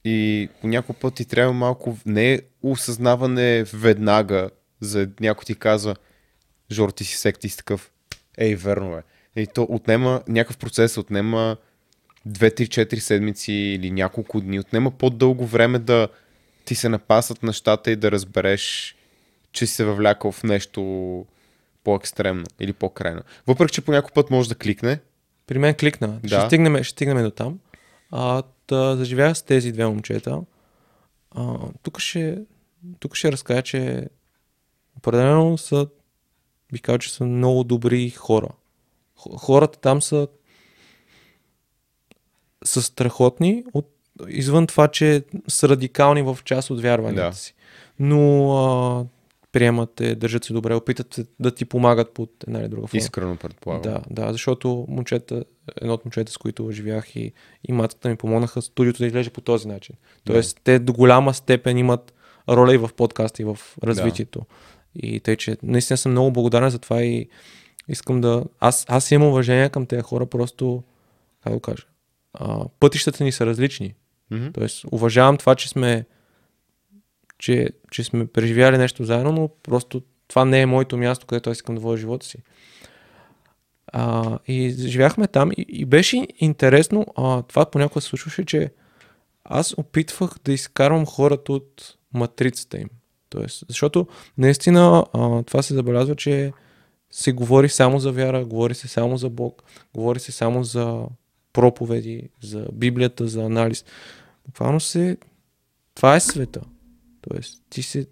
и по някой път ти трябва малко не е осъзнаване веднага за някой ти казва Жор, ти си секти си такъв. Ей, верно е. И то отнема, някакъв процес отнема 2-3-4 седмици или няколко дни. Отнема по-дълго време да ти се напасат нещата и да разбереш, че си се въвлякал в нещо по-екстремно или по-крайно. Въпреки, че по някой път може да кликне, При мен кликна. Да. Ще, стигнем, ще стигнем до там. А, да заживях с тези две момчета. А, тук, ще, тук ще разкажа, че определено са, бих казал, че са много добри хора. Хората там са, са страхотни, от, извън това, че са радикални в част от вярванията Да. си. Но а, приемат те, държат се добре, опитат се да ти помагат под една или друга форма. Искрено предполагам. Да, да, защото момчета, едно от момчета, с които живях и, и матката ми помогнаха студиото да изглежда по този начин. Тоест, те до голяма степен имат роля и в подкаста, и в развитието. И тъй, че наистина съм много благодарен за това и искам да... Аз, аз имам уважение към тези хора, просто, как да го кажа, а, пътищата ни са различни. Мгм. Тоест, уважавам това, че сме, че, че сме преживяли нещо заедно, но просто това не е моето място, където аз искам да водя живота си. А, и живяхме там и, и беше интересно, а, това понякога се случваше, че аз опитвах да изкарвам хората от матрицата им. Тоест, защото наистина а, това се забелязва, че се говори само за вяра, говори се само за Бог, говори се само за проповеди, за Библията, за анализ. Буквално се... Това е света. Тоест, ти се,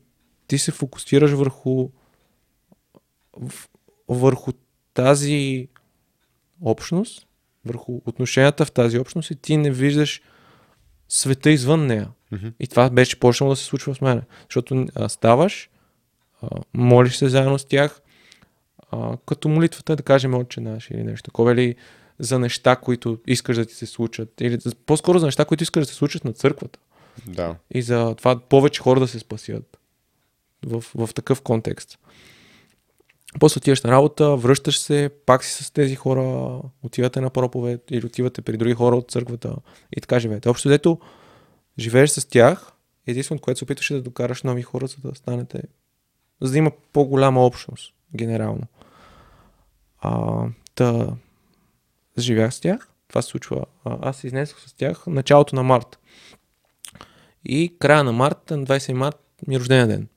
ти се фокусираш върху върху тази общност, върху отношенията в тази общност и ти не виждаш света извън нея. Мгм. И това беше почнало да се случва с мен. Защото а, ставаш, а, молиш се заедно с тях, а, като молитвата, да кажем, Отче наш или нещо такова, или за неща, които искаш да ти се случат, или по-скоро за неща, които искаш да се случат на църквата. Да. И за това повече хора да се спасят в, в такъв контекст. После отиваш на работа, връщаш се, пак си с тези хора, отивате на проповед или отивате при други хора от църквата и така живеете. Общо взето, живееш с тях, единственото, което се опитваше да докараш нови хора, за да станете, за да има по-голяма общност, генерално. А, та, живях с тях, това се случва, аз се изнесох с тях началото на март. И края на март, на 20 март, ми е рождения ден.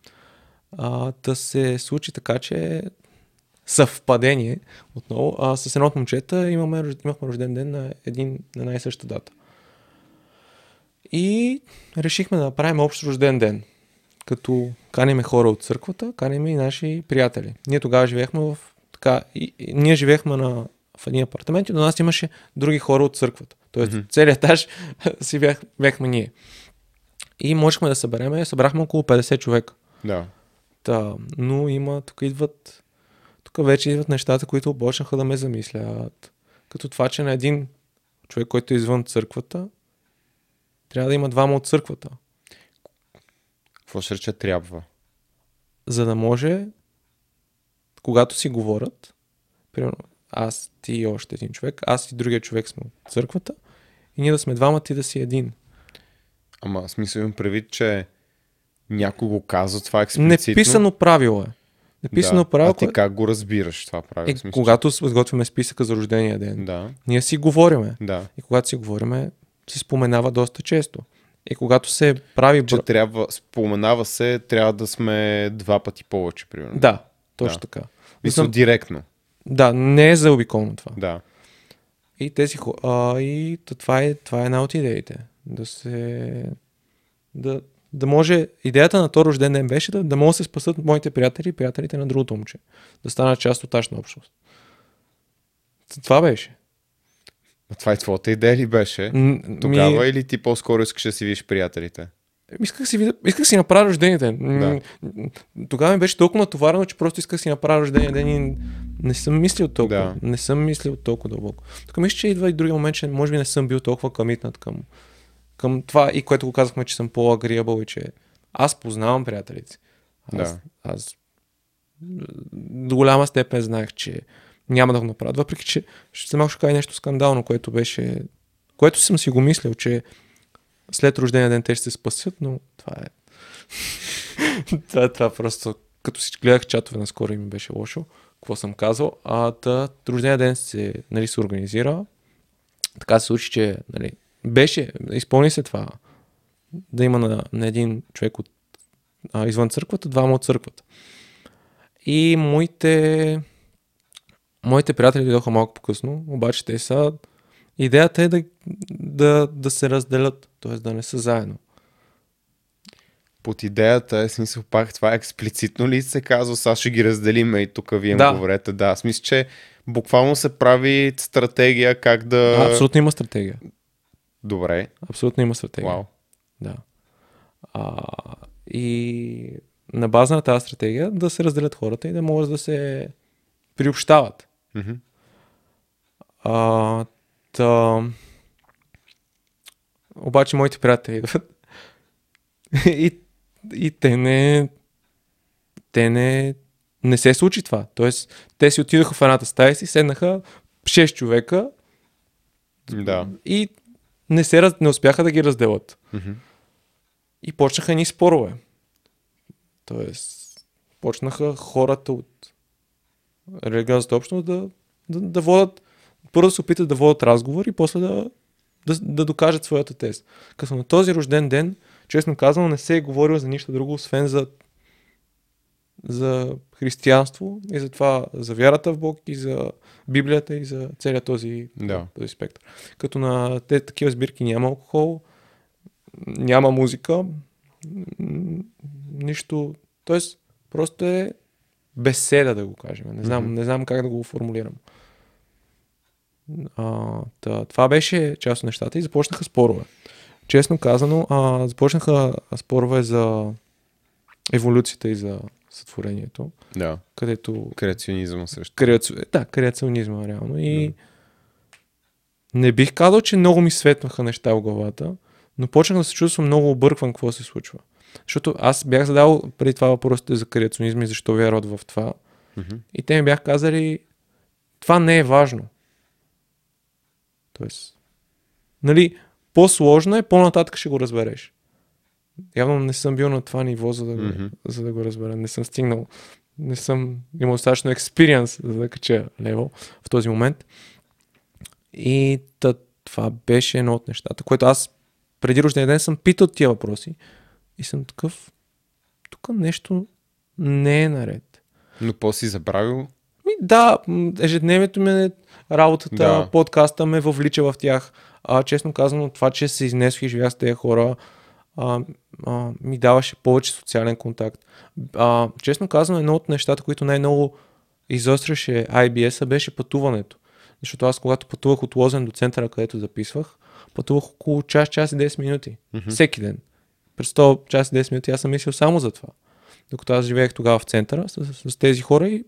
А, да се случи така, че съвпадение отново. А, с едно от момчета имаме, имахме рожден ден на, един, на една и съща дата. И решихме да направим общ рожден ден. Като каниме хора от църквата, каниме и наши приятели. Ние тогава живеехме в така, и, и, ние живеехме на, в един апартамент и до нас имаше други хора от църквата. Тоест, mm-hmm. целият етаж *laughs* си бях, бяхме ние. И можехме да събереме, събрахме около 50 човека. Да. Та, но има, тук идват, тук вече идват нещата, които почнаха да ме замислят. Като това, че на един човек, който е извън църквата, трябва да има двама от църквата, Какво ще рече трябва? за да може, когато си говорят, примерно аз, ти и още един човек, аз и другия човек сме от църквата, и ние да сме двама, ти да си един. Ама смисъл имам предвид, че някой го казва това експлицитно. Неписано правило е. Неписано да. правило, А ти кое- как го разбираш това правило? е, смисъл, когато сготвяме списъка за рождения ден. Да, Ние си говориме. да. И когато си говориме, се споменава доста често. И когато се прави... Че трябва, споменава се, трябва да сме два пъти повече, примерно. Да, точно Да. така. Мисля, директно. Да, не е заобиколно това. Да. И тези хора... И това е, това е една от идеите. Да се... Да, да може... Идеята на този рожден ден беше да, да могат да се спасат моите приятели и приятелите на другото момче. Да станат част от нашата общност. Това беше. А това и твоята идея ли беше? М- Тогава ми- или ти по-скоро искаш да си видиш приятелите? Исках си, исках да си направя рождения ден. М, Тогава ми беше толкова натоварено, че просто исках да си направя рождения ден и не съм мислил толкова. Да. Не съм мислил толкова дълбоко. Тук мисля, че идва и другия момент, че може би не съм бил толкова комитнат към, към това и което го казахме, че съм по-агриабъл и че аз познавам приятелите. Аз, Да. аз до голяма степен знаех, че няма да го направят. Въпреки, че ще се малко ще кажа нещо скандално, което беше... Което съм си го мислил, че след рождения ден те ще се спасят, но това е... *laughs* това, това просто... Като си гледах чатове наскоро и ми беше лошо, какво съм казал. А та, рождения ден се, нали, се организира. Така се случи, че нали, беше, изпълни се това. Да има на, на един човек от а, извън църквата, двама от църквата. И моите, моите приятели дойдоха малко по-късно, обаче те са... Идеята е да, да, да се разделят, т.е. да не са заедно. Под идеята е, смисъл пак, това експлицитно ли се казва, сега ще ги разделиме и тук вие Да. говорете. Да, в смисъл, че буквално се прави стратегия как да... Да, абсолютно има стратегия. Добре. Абсолютно има стратегия. Вау. Да. А, и на база на тази стратегия да се разделят хората и да могат да се приобщават. Мгм. А, та... Обаче моите приятели идват *laughs* и, и те не те не не се случи това. Тоест, те си отидоха в едната стая и си седнаха 6 човека Да. и не, се, раз- не успяха да ги разделят. И почнаха ни спорове. Тоест, почнаха хората от религиозната общност да, да, да водят, първо да се опитат да водят разговор и после да, да, да докажат своята тез. Като на този рожден ден, честно казано, не се е говорил за нищо друго, освен за, за християнство и за това, за вярата в Бог и за Библията и за целият този, Да. този спектър. Като на те такива сбирки няма алкохол, няма музика, нищо. Тоест, просто е беседа, да го кажем. Не знам, Мгм. не знам как да го формулирам. А, та, това беше част от нещата и започнаха спорове. Честно казано, а, започнаха спорове за еволюцията и за сътворението, Да. където Креационизма също. Креаци... Да, креационизма реално. И не бих казал, че много ми светнаха неща в главата, но почнах да се чувствам много объркван какво се случва. Защото аз бях задал преди това въпросите за креационизма и защо вярват в това. Мгм. И те ми бяха казали, това не е важно. Тоест, нали, по-сложно е, по-нататък ще го разбереш. Явно не съм бил на това ниво, за да, го, Мгм. за да го разбера. Не съм стигнал, не съм имал достатъчно експириенс, за да кача лево в този момент. И та, това беше едно от нещата, което аз преди рождения ден съм питал тия въпроси и съм такъв, тук нещо не е наред. Но после си забравил. Ми, да, ежедневието ми е работата, Да. подкаста ме въвлича в тях. А, честно казано, това, че се изнесох и живях с тези хора, а, а, ми даваше повече социален контакт. А, честно казано, едно от нещата, които най-много изостряше IBS-а, беше пътуването. Защото аз, когато пътувах от Лозен до центъра, където записвах, пътувах около час, час и 10 минути. Мгм. Всеки ден. През 100 час и 10 минути аз съм мислил само за това. Докато аз живеех тогава в центъра с, с, с тези хора и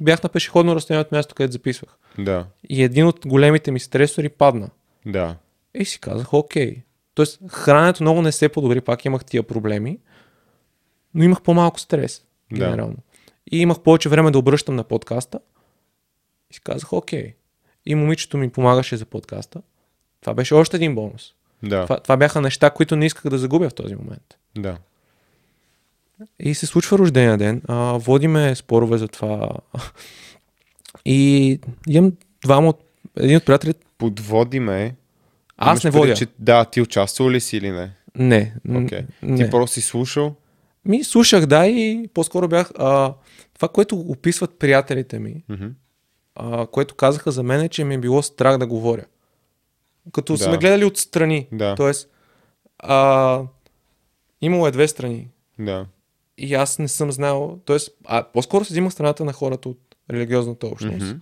бях на пешеходно разстояние от мястото, където записвах. Да. И един от големите ми стресори падна. Да. И си казах, окей. Тоест, храненето много не се подобри, пак имах тия проблеми, но имах по-малко стрес, Да. генерално. И имах повече време да обръщам на подкаста. И си казах, окей. И момичето ми помагаше за подкаста. Това беше още един бонус. Да. Това, това бяха неща, които не исках да загубя в този момент. Да. И се случва рождения ден. А, водиме спорове за това. *laughs* И имам двама от... Един от приятелите... Подводи ме. Аз не водя. Че, да, ти участвал ли си или не? Не. Окей. не. Ти просто си слушал. Ми слушах, да, и по-скоро бях... А, това, което описват приятелите ми, Мгм. а, което казаха за мен е, че ми е било страх да говоря. Като да. сме гледали отстрани. Да. Тоест, а, имало е две страни. Да. И аз не съм знал, т.е. А, по-скоро се взимах страната на хората от религиозната общност. Мгм.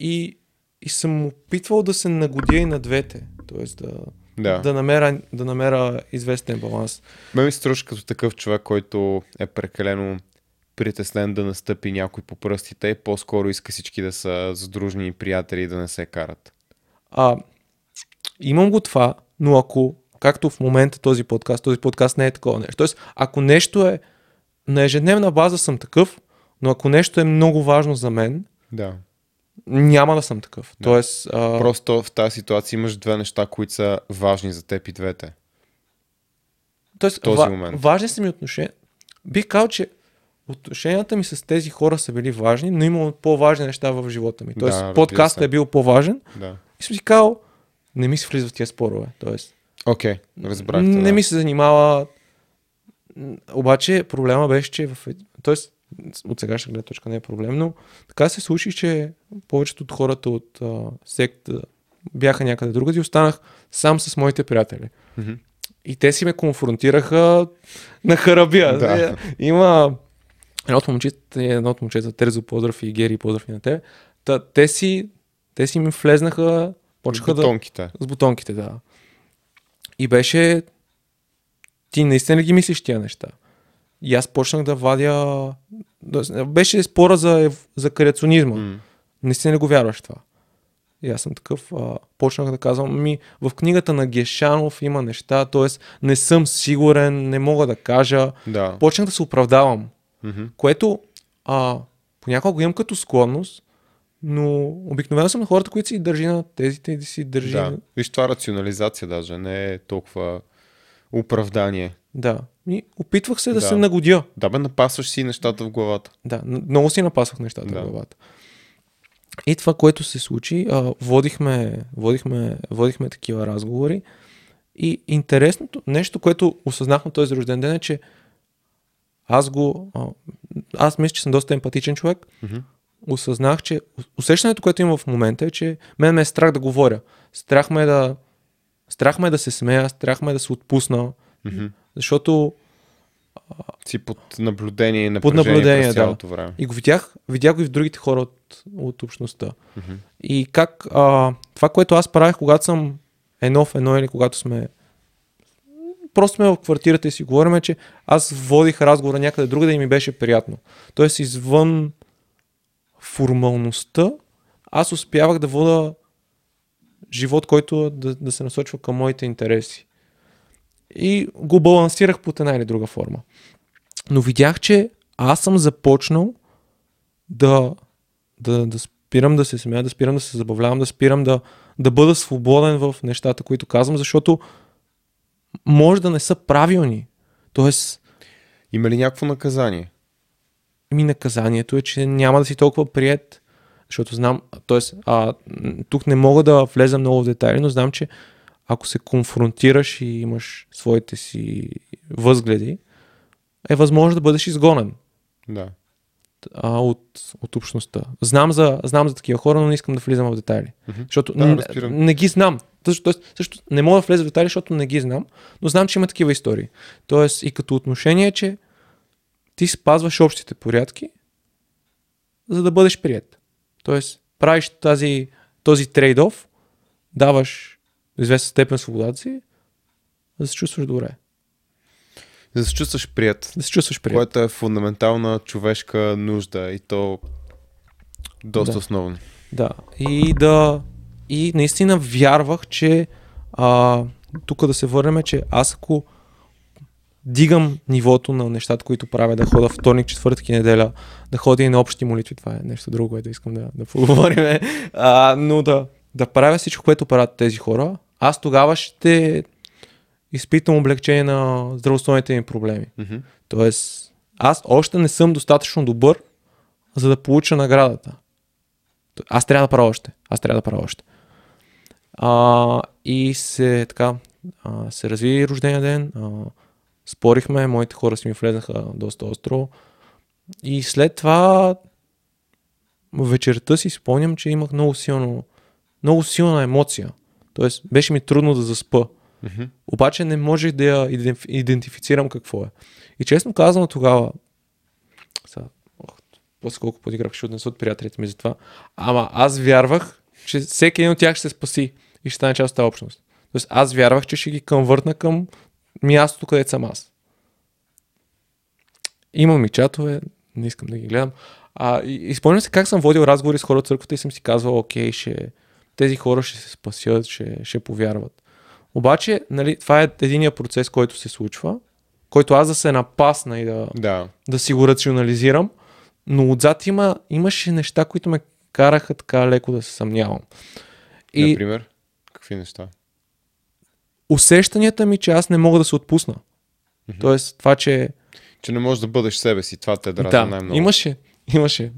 И, и съм опитвал да се нагодя и на двете. Т.е. Да, Да. да, намеря, да намеря известен баланс. Ме ми се струваш като такъв човек, който е прекалено притеснен да настъпи някой по пръстите и по-скоро иска всички да са задружни и приятели и да не се карат. А, имам го това, но ако, както в момента този подкаст, този подкаст не е такова нещо. Тоест, ако нещо е на ежедневна база съм такъв, но ако нещо е много важно за мен, Да. няма да съм такъв. Да. Тоест, а, Просто в тази ситуация имаш две неща, които са важни за теб и двете. Тоест, този ва, момент. важни са ми отношения. Бих казал, че отношенията ми с тези хора са били важни, но има по-важни неща в живота ми. Тоест, Да, подкастът е бил по-важен Да. и съм си казал, не ми се влиза в тия спорове. Тоест, Окей, разбрах. не да. ми се занимава. Обаче проблема беше, че в... ед- Тоест, от сегашна гледна точка не е проблем, но така се случи, че повечето от хората от а, секта бяха някъде другаде и останах сам с моите приятели. Мгм. И те си ме конфронтираха на харабия. Да. Е, Има едно от момчетата, едно от момчета, Терзо поздрав и Гери поздрав и на тебе, та, те си, те си ми влезнаха, почнаха да, Бутонките. с бутонките, да. И беше, ти наистина ли ги мислиш тия неща? И аз почнах да вадя, беше спора за, за креационизма. М. Наистина ли го вярваш това? И аз съм такъв, а, почнах да казвам, ми, в книгата на Гешанов има неща, т.е. не съм сигурен, не мога да кажа. Да. Почнах да се оправдавам, Мгм. което а, понякога го имам като склонност, но обикновено съм на хората, които си държи на тезите и да си държи Да. на... Виж, това рационализация даже не е толкова оправдание. Да. И опитвах се да, Да. се нагодя. Да, бе, напасваш си нещата в главата. Да, много си напасвах нещата Да. в главата. И това, което се случи, а, водихме, водихме, водихме такива разговори. И интересното нещо, което осъзнах на този рожден ден е, че аз го... А, аз мисля, че съм доста емпатичен човек. Мгм. Осъзнах, че усещането, което имам в момента е, че мен ме е страх да говоря. Страх ме е да, страх ме е да се смея, страх ме е да се отпусна. Мгм. Защото Си под наблюдение и Под наблюдение, през да. цялото време. И го видях, видях го и в другите хора от, от общността. Мгм. И как а, това, което аз правих, когато съм едно в едно или когато сме просто сме в квартирата и си говорим, че аз водих разговора някъде другаде и ми беше приятно. Тоест извън формалността, аз успявах да вода живот, който да, да се насочва към моите интереси. И го балансирах под една или друга форма. Но видях, че аз съм започнал да, да, да спирам да се смея, да спирам да се забавлявам, да спирам да, да бъда свободен в нещата, които казвам, защото може да не са правилни. Тоест, Има ли някакво наказание? Ми наказанието е, че няма да си толкова прият, защото знам, т.е. Тук не мога да влезам много в детайли, но знам, че ако се конфронтираш и имаш своите си възгледи, е възможно да бъдеш изгонен Да. а, от, от общността. Знам за, знам за такива хора, но не искам да влизам в детайли. Мгм. Защото Да, не, не ги знам. Също, тоест, също не мога да влеза в детайли, защото не ги знам, но знам, че има такива истории. Тоест и като отношение, че ти спазваш общите порядки, за да бъдеш прият. Тоест, правиш тази, този трейд-оф, даваш до известна степен свободата си, за да се чувстваш добре. Да се чувстваш прият. Да се чувстваш прият. Което е фундаментална човешка нужда и то доста Да. основно. Да. И да. И наистина вярвах, че а, тук да се върнем, че аз ако дигам нивото на нещата, които правя, да хода вторник, четвъртък и неделя, да ходя и на общи молитви, това е нещо друго, което искам да, да поговорим, *laughs* а, но да, да правя всичко, което правят тези хора, аз тогава ще изпитам облегчение на здравословните ми проблеми. Мгм. Тоест, аз още не съм достатъчно добър, за да получа наградата. Аз трябва да правя още. Аз трябва да правя още. А, и се така, а, се разви рождения ден, а, спорихме, моите хора си ми влезнаха доста остро. И след това вечерта си спомням, че имах много силно, много силна емоция. Тоест, беше ми трудно да заспа. Мгм. Обаче не можех да я идентиф- идентифицирам какво е. И честно казано тогава, сега, ох, после колко пъти грах, ще отнеса от приятелите ми за това, ама аз вярвах, че всеки един от тях ще се спаси и ще стане част от тази общност. Тоест аз вярвах, че ще ги конвъртна към мястото, където съм аз. Имам и чатове, не искам да ги гледам. А, и, спомням се как съм водил разговори с хора от църквата и съм си казвал, окей, ще, тези хора ще се спасят, ще, ще повярват. Обаче, нали, това е единия процес, който се случва, който аз да се напасна и да, Да. да си го рационализирам, но отзад има, имаше неща, които ме караха така леко да се съмнявам. И Например, какви неща? Усещанията ми, че аз не мога да се отпусна. Мгм. Тоест, това, че Че не можеш да бъдеш себе си. Това те дразни да, най-много. имаше, имаше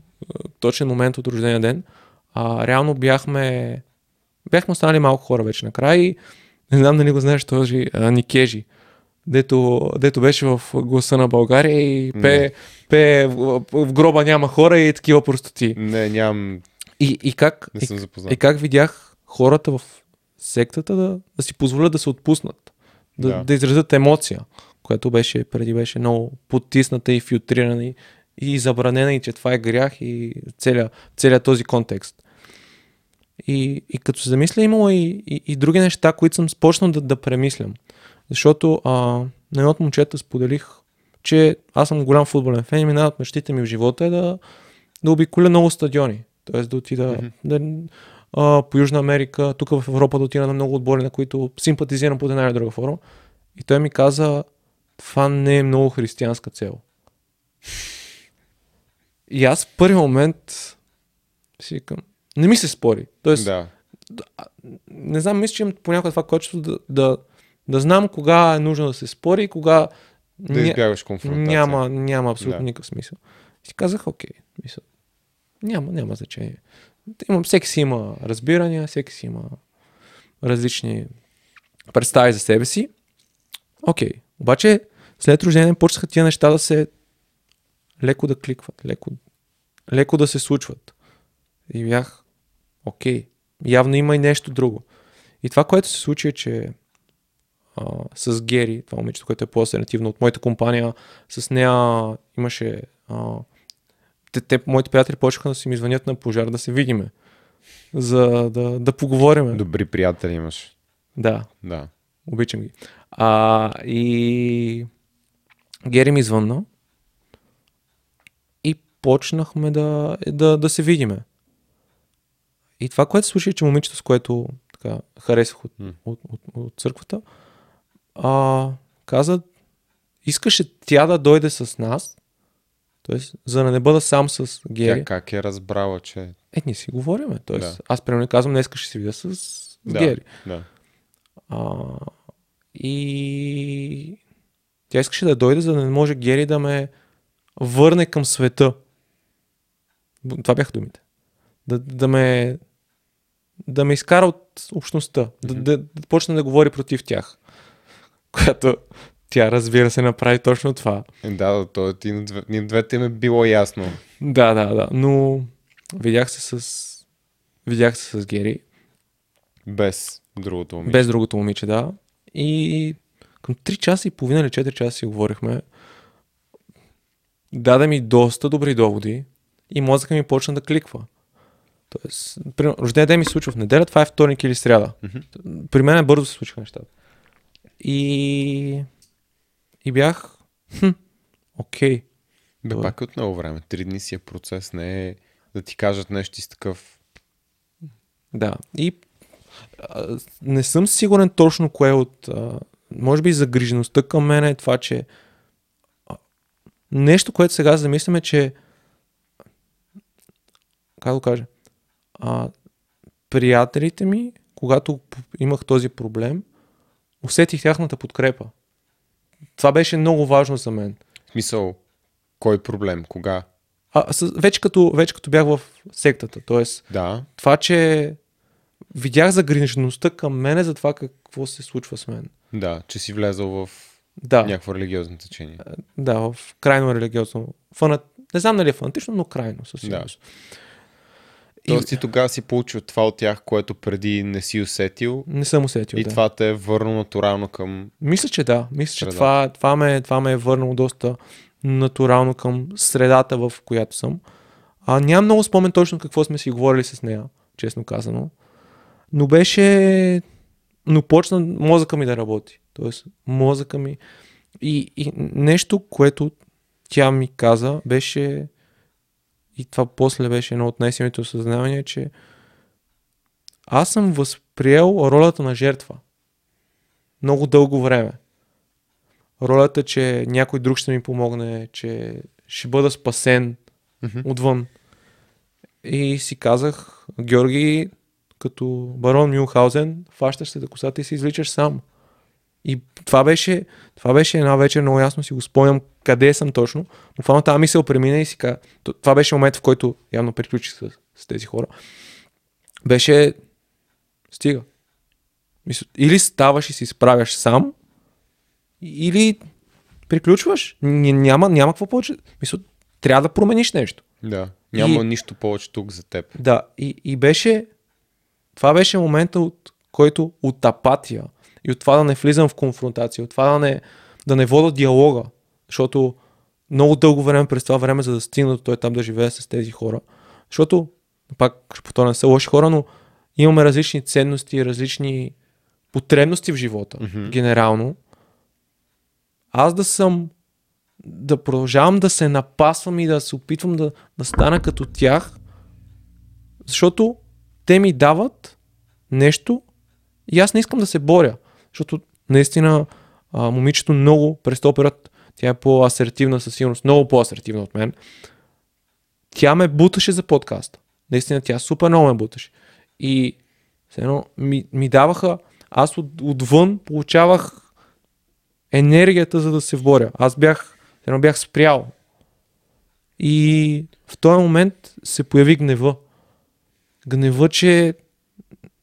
точен момент от рождения ден. А, реално бяхме, бяхме останали малко хора вече накрая и не знам дали го знаеш този а, Никежи, дето, дето беше в гласа на България и пе, Не. пе в, в гроба няма хора и такива простоти. Не, нямам... И, и, как, Не и, съм запознат. и как видях хората в сектата да, да си позволят да се отпуснат, да, Да. да. изразят емоция, която беше преди беше много потисната и филтрирана и, и забранена и че това е грях и целият, целият този контекст. И, и като се замисля, имало и, и, и други неща, които съм спочнал да, да премислям. Защото а, на едно от момчета споделих, че аз съм голям футболен фен и една от мечтите ми в живота е да, да обиколя много стадиони. Тоест да отида mm-hmm. да, а, по Южна Америка, тук в Европа да отида на много отбори, на които симпатизирам по една или друга форма. И той ми каза, това не е много християнска цел. И аз в първи момент си викам, не ми се спори. Тоест, Да. не знам, мисля, че имам понякога това качество да, да, да знам кога е нужно да се спори и кога Да избягаш конфронтация. няма, няма абсолютно Да. никакъв смисъл. И си казах, окей, мисъл, няма, няма значение. Има, всеки си има разбирания, всеки си има различни представи за себе си. Окей, обаче след рождение почнаха тия неща да се леко да кликват, леко, леко да се случват. И бях, окей, явно има и нещо друго. И това, което се случи е, че а, с Гери, това момичето, което е по-асеративно от моята компания, с нея имаше... А, те, те, моите приятели почнаха да си ми звънят на пожар да се видиме, за да, да поговориме. Добри приятели имаш. Да, Да. обичам ги. А, и Гери ми звънна и почнахме да, да, да се видиме. И това, което се случи, е, че момичето, с което така, харесах от, М. от, от, от църквата, а, каза, искаше тя да дойде с нас, т.е. за да не бъда сам с Гери. Тя как е разбрала, че... Е, ние си говориме. Тоест, Да. аз примерно казвам, днес ще се видя с, с Да. Гери. Да. А, и тя искаше да дойде, за да не може Гери да ме върне към света. Това бяха думите. Да, да ме да ме изкара от общността, да, Мгм. да, да почне да говори против тях. Която тя, разбира се, направи точно това. Е, да, да, то ти на две, на двете им е било ясно. Да, да, да. Но видях се с видях се с Гери, Без другото момиче. Без другото момиче, да. И към 3 часа и половина или 4 часа си говорихме. Даде ми доста добри доводи и мозъка ми почна да кликва. Тоест, примерно, рожден ден ми се случва в неделя, това е вторник или сряда. Мгм. При мен бързо се случиха нещата. И, и бях, хм, окей. Бе, Това е. пак е от много време. Три дни си е процес, не е да ти кажат нещо и с такъв... Да. И а, не съм сигурен точно кое от. А, може би загрижеността към мен е това, че а, нещо, което сега замисляме, че как да го кажа, а, приятелите ми, когато имах този проблем, усетих тяхната подкрепа. Това беше много важно за мен. В смисъл, кой проблем, кога? А, с, вече, като, вече като бях в сектата, т.е. Да, това, че видях загрижеността към мене за това какво се случва с мен. да, че си влезъл в Да, някакво религиозно течение. да, в крайно религиозно. Фанат... Не знам дали е фанатично, но крайно със сигурност. И Тоест ти тогава си получил това от тях, което преди не си усетил не съм усетил. и да. това те е върнало натурално към... Мисля, че да. Мисля, че Средата. това, това, ме, това ме е върнало доста натурално към средата, в която съм. А, нямам много спомен точно какво сме си говорили с нея, честно казано. Но беше... Но почна мозъка ми да работи. Тоест, мозъка ми... И, и нещо, което тя ми каза, беше... И това после беше едно от най-силните осъзнавания, че аз съм възприел ролята на жертва. Много дълго време. Ролята, че някой друг ще ми помогне, че ще бъда спасен Мгм. отвън. И си казах, Георги, като барон Мюнхаузен, фащаш се да косата и се извличаш сам. И това беше, това беше една вечер, много ясно си го спомням къде съм точно. Буквално тази мисъл премина и си каза, това беше момент, в който явно приключих с, с тези хора. Беше, стига. Или ставаш и се изправяш сам, или приключваш. Няма, няма какво повече. Мисля, трябва да промениш нещо. Да. Няма И- нищо повече тук за теб. Да, и, и беше. Това беше момента, от който от апатия и от това да не влизам в конфронтация, от това да не, да не вода диалога. Защото много дълго време през това време, за да стигна до той там да живее с тези хора. Защото, пак ще повторя, не са лоши хора, но имаме различни ценности, различни потребности в живота, Мгм. генерално. Аз да съм, да продължавам да се напасвам и да се опитвам да, да стана като тях, защото те ми дават нещо и аз не искам да се боря. Защото наистина а, момичето много през този период, тя е по-асертивна със сигурност, много по-асертивна от мен. Тя ме буташе за подкаста. Наистина тя супер много ме буташе. И все едно ми, ми даваха, аз от, отвън получавах енергията за да се боря. Аз бях, едно бях спрял. И в този момент се появи гнева. Гнева, че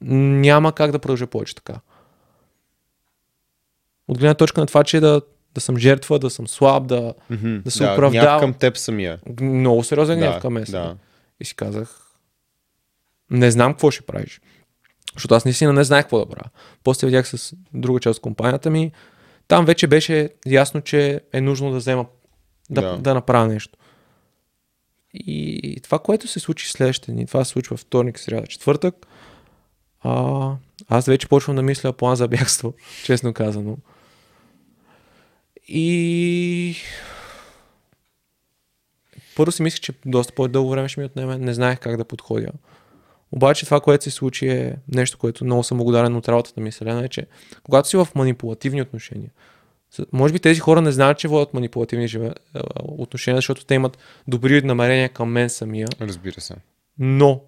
няма как да продължа повече така. От гледна точка на това, че да, да съм жертва, да съм слаб, да Мгм. Да се да, оправдавам. към теб самия. много сериозен гняв Да, към мен. да. И си казах, не знам какво ще правиш. Защото аз наистина не знаех какво да правя. После видях с друга част от компанията ми. Там вече беше ясно, че е нужно да взема, да, Да. да. направя нещо. И това, което се случи следващите дни, това се случва вторник, сряда, четвъртък, а, аз вече почвам да мисля план за бягство, *laughs* честно казано. И първо си мислех, че доста по-дълго време ще ми отнеме, не знаех как да подходя. Обаче това, което се случи е нещо, което много съм благодарен от работата ми, Селена, е, че когато си в манипулативни отношения, може би тези хора не знаят, че водят манипулативни живе, отношения, защото те имат добри намерения към мен самия, Разбира се. но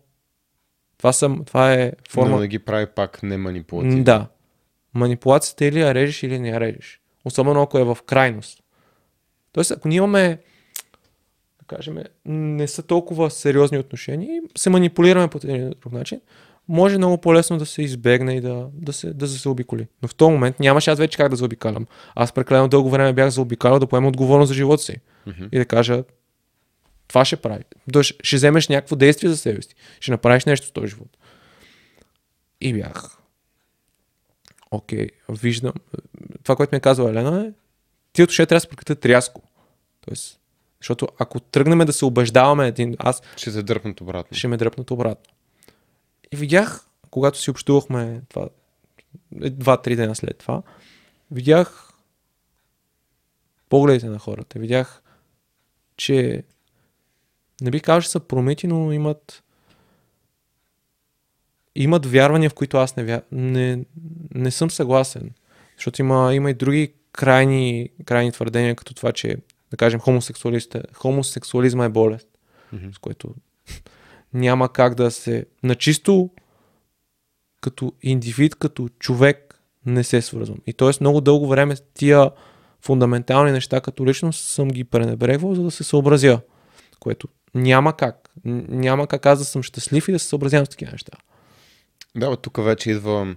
това, съм, това е форма... Но не ги прави пак не М, манипулативно. Да. Манипулацията или я режеш, или не я режеш. Особено ако е в крайност. Тоест, ако ние имаме, да кажем, не са толкова сериозни отношения и се манипулираме по един или друг начин, може много по-лесно да се избегне и да, да, се, да се заобиколи. Но в този момент нямаше аз вече как да заобикалям. Аз прекалено дълго време бях заобикалял да поема отговорност за живота си Мгм. и да кажа това ще прави. Тоест, ще вземеш някакво действие за себе си. Ще направиш нещо в този живот. И бях. Окей, виждам. Това, което ми е казала Елена е, тия отношения трябва да се прекратят рязко. Тоест, защото ако тръгнем да се убеждаваме един, аз Ще се дърпнат обратно. ще ме дръпнат обратно. И видях, когато си общувахме това, е, два-три дена след това, видях погледите на хората. Видях, че не би казал, че са промити, но имат имат вярвания, в които аз не, вя... не, не съм съгласен. Защото има, има и други крайни, крайни твърдения, като това, че, да кажем, хомосексуализма е болест Мгм. с което няма как да се начисто като индивид, като човек не се свързвам. И т.е. много дълго време тия фундаментални неща като личност съм ги пренебрегвал, за да се съобразя. Което няма как. Няма как аз да съм щастлив и да се съобразявам с такива неща. Да, бе, тук вече идва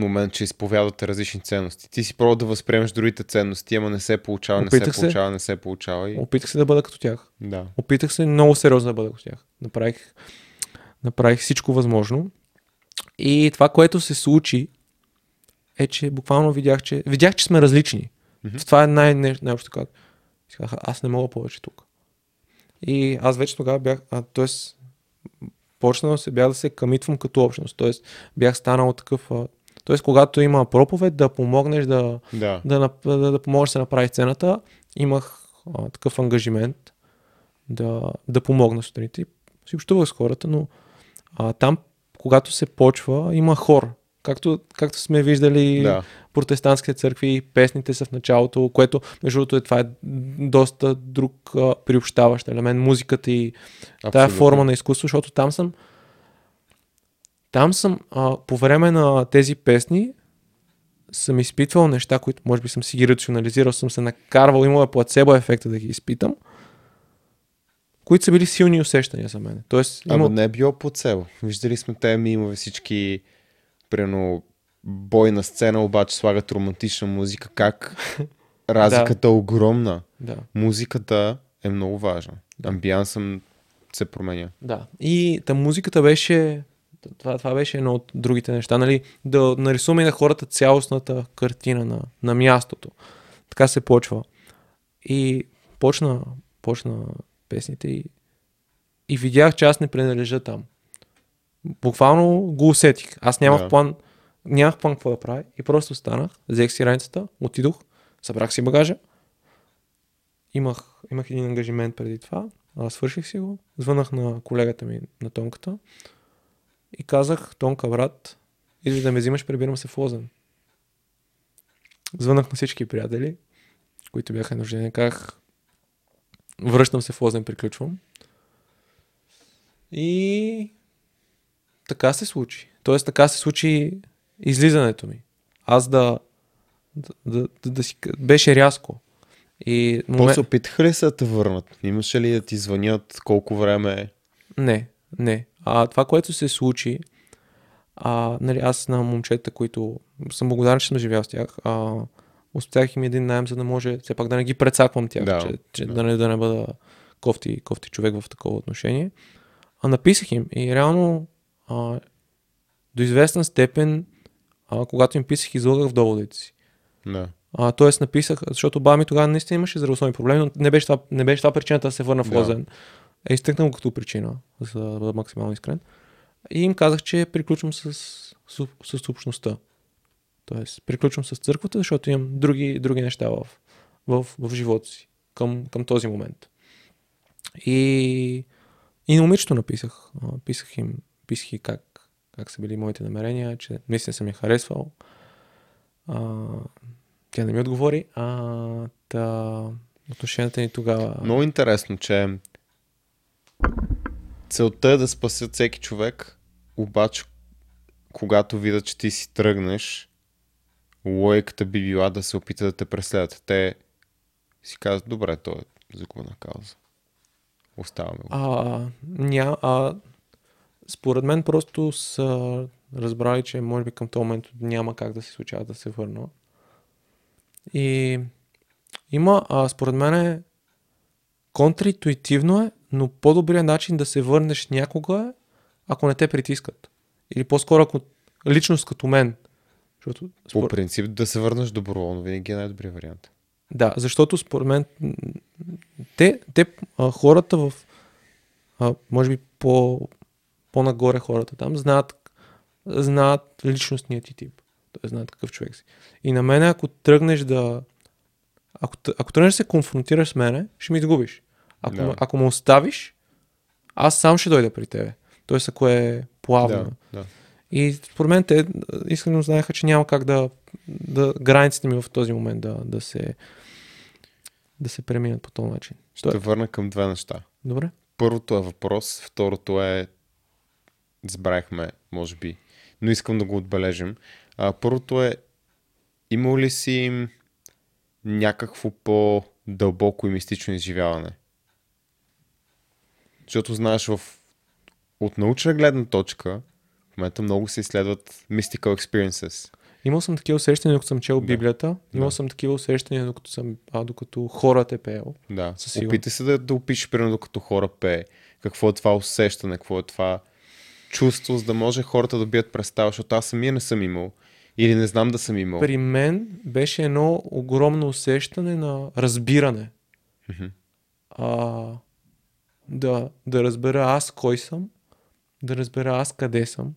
момент, че изповядвате различни ценности. Ти си пробвал да възприемеш другите ценности, ама не се получава, не Опитах се се. получава, не се получава. И... Опитах се да бъда като тях. Да. Опитах се много сериозно да бъда като тях. Направих, направих всичко възможно. И това, което се случи, е, че буквално видях, че, видях, че сме различни. Мгм. Това е най- най- най-общо казах, аз не мога повече тук. И аз вече тогава бях, а, т.е. почнал се, бях да се камитвам като общност. Т.е. бях станал такъв, т.е. когато има проповед, да помогнеш да, Да. да, да, да помогнеш да се направи сцената, имах а, такъв ангажимент да, да помогна сутринта и си общувах с хората, но а, там, когато се почва, има хор. Както, както сме виждали Да. протестантските църкви, песните са в началото, което, между другото, е, това е доста друг а, приобщаващ елемент, музиката и тая Абсолютно. форма на изкуство, защото там съм там съм а, по време на тези песни съм изпитвал неща, които може би съм си ги рационализирал, съм се накарвал, имал е плацебо ефекта да ги изпитам, които са били силни усещания за мен. Тоест, Ама има... не е било цел. Виждали сме те мимове всички, примерно, бой на сцена, обаче слагат романтична музика. Как *laughs* разликата е огромна. Да, Музиката е много важна. Амбиансът се променя. да. И та музиката беше това, това беше едно от другите неща, нали? Да нарисуваме на хората цялостната картина на, на мястото. Така се почва. И почна почна песните и, и видях, че аз не принадлежа там. Буквално го усетих. Аз нямах Да. план, нямах план какво да правя и просто станах, взех си раницата, отидох, събрах си багажа, имах, имах един ангажимент преди това, а, свърших си го, звънах на колегата ми на Тонката и казах, Тонка, брат, идвай да ме взимаш, прибирам се в Лозен. Звънах на всички приятели, които бяха нуждени, казах, връщам се в Лозен, приключвам. И така се случи. Тоест така се случи излизането ми. Аз да, да, да, да, да си... Беше рязко. И После момент... опитаха ли се да те върнат? Имаше ли да ти звънят колко време е? Не, не. А това, което се случи, а, нали, аз на момчета, които съм благодарен, че съм живял с тях, а, успях им един найем, за да може все пак да не ги прецаквам тях, Да, че, че да. да. не, да не бъда кофти, кофти човек в такова отношение. А написах им и реално а, до известна степен, а, когато им писах, излагах в доводите си. Да. А, тоест написах, защото баба ми тогава наистина имаше здравословни проблеми, но не беше това, не беше това причината да се върна в Да. Лозен. Е изтъкнал го като причина, за да бъда максимално искрен. И им казах, че приключвам с, с, с общността. Тоест, приключвам с църквата, защото имам други, други неща в, в, в живота си към, към този момент. И, и на момичето написах. Писах им, писах и как, как са били моите намерения, че наистина съм я харесвал. А, тя не ми отговори. А, та, отношенията ни тогава... Много интересно, че целта е да спасят всеки човек, обаче когато видят, че ти си тръгнеш, логиката би била да се опита да те преследват. Те си казват, добре, то е загубена кауза. Оставаме го. А, ня, а, според мен просто са разбрали, че може би към този момент няма как да се случава да се върна. И има, а, според мен е контраинтуитивно е, но по-добрият начин да се върнеш някога е, ако не те притискат. Или по-скоро ако личност като мен. Защото, По според, принцип да се върнеш доброволно винаги е най-добрият вариант. Да, защото според мен те, те а, хората в а, може би по, по-нагоре хората там знаят, знаят личностният ти тип. Тоест знаят какъв човек си. И на мен, ако тръгнеш да ако, ако тръгнеш да се конфронтираш с мене, ще ми изгубиш. Ако, Да. ако ме оставиш, аз сам ще дойда при тебе. Тоест, ако е плавно. Да, да. И според мен те искрено знаеха, че няма как да, да границите ми в този момент да, да се да се преминат по този начин. Ще Той- те върна към две неща. Добре? Първото е въпрос, второто е забравихме, може би, но искам да го отбележим. А, първото е имал ли си някакво по-дълбоко и мистично изживяване? Защото знаеш, в... от научна гледна точка в момента много се изследват mystical experiences. Имал съм такива усещания, докато съм чел Да. Библията. Имал Да. съм такива усещания, докато, съм, а, докато хората е пеел. Да, опитай се да, да опишеш, примерно, докато хора пее. Какво е това усещане, какво е това чувство, за да може хората да бият представа, защото аз самия не съм имал. Или не знам да съм имал. При мен беше едно огромно усещане на разбиране. А, да, да разбера аз кой съм, да разбера аз къде съм,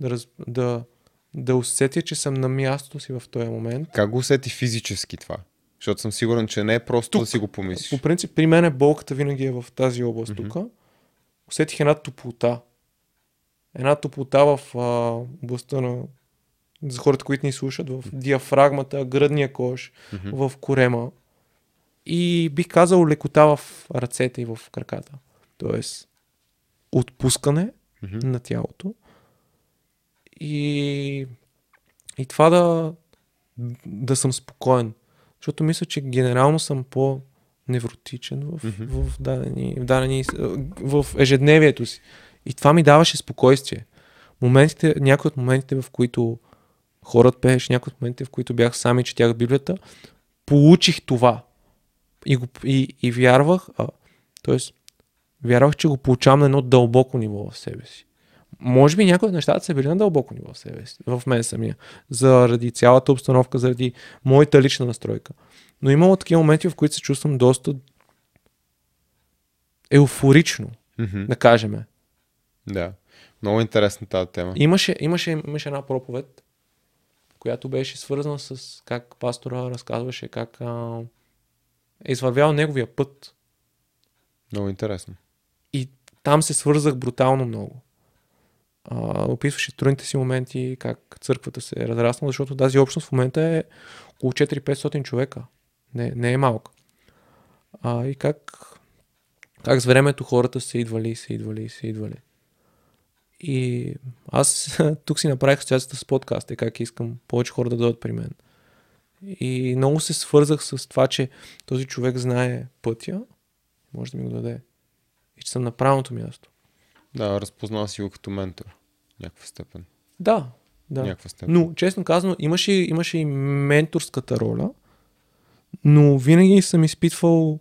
да, раз, да, да усетя, че съм на мястото си в този момент. Как го усети физически това? Защото съм сигурен, че не е просто Тук. да си го помислиш. По принцип, при мен болката винаги е в тази област тук. Усетих една топлота. Една топлота в а, областта на за хората, които ни слушат, в диафрагмата, гръдния кош, Мгм. в корема. И бих казал лекота в ръцете и в краката. Тоест, отпускане Мгм. на тялото. И, и това да, да съм спокоен. Защото мисля, че генерално съм по-невротичен в, Мгм. в, дадени, в, дадени, в ежедневието си. И това ми даваше спокойствие. Моментите, някои от моментите, в които хората пееш, някои от моментите, в които бях сам и четях Библията, получих това. И, го, и, и вярвах, а, т.е. вярвах, че го получавам на едно дълбоко ниво в себе си. Може би някои от нещата са били на дълбоко ниво в себе си, в мен самия, заради цялата обстановка, заради моята лична настройка. Но имало такива моменти, в които се чувствам доста еуфорично, Мгм. да кажем. Да. Много интересна тази тема. Имаше, имаше, имаше една проповед, която беше свързана с как пастора разказваше как а, е извървял неговия път. Много интересно. И там се свързах брутално много. А, описваше трудните си моменти, как църквата се е разраснала, защото тази общност в момента е около 4-500 човека. Не, не е малка. А, и как, как с времето хората са идвали, са идвали, са идвали. И аз *laughs* тук си направих асоциацията с подкаста и как искам повече хора да дойдат при мен. И много се свързах с това, че този човек знае пътя, може да ми го даде. И че съм на правилното място. Да, разпознал си го като ментор. Някаква степен. Да, да. Някаква степен. Но, честно казано, имаше, имаше и менторската роля, но винаги съм изпитвал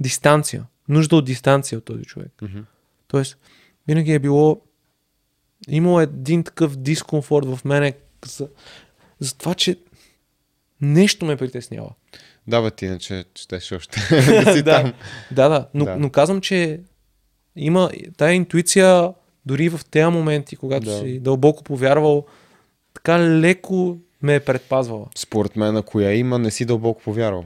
дистанция. Нужда от дистанция от този човек. Мгм. Тоест, винаги е било. Имало един такъв дискомфорт в мене за, за това, че нещо ме притеснява. Да, бе, ти иначе щеш още *laughs* да си Да. там. Да, да, но, Да. но казвам, че има тая интуиция дори в тези моменти, когато Да. си дълбоко повярвал, така леко ме е предпазвала. Според мен, ако я има, не си дълбоко повярвал.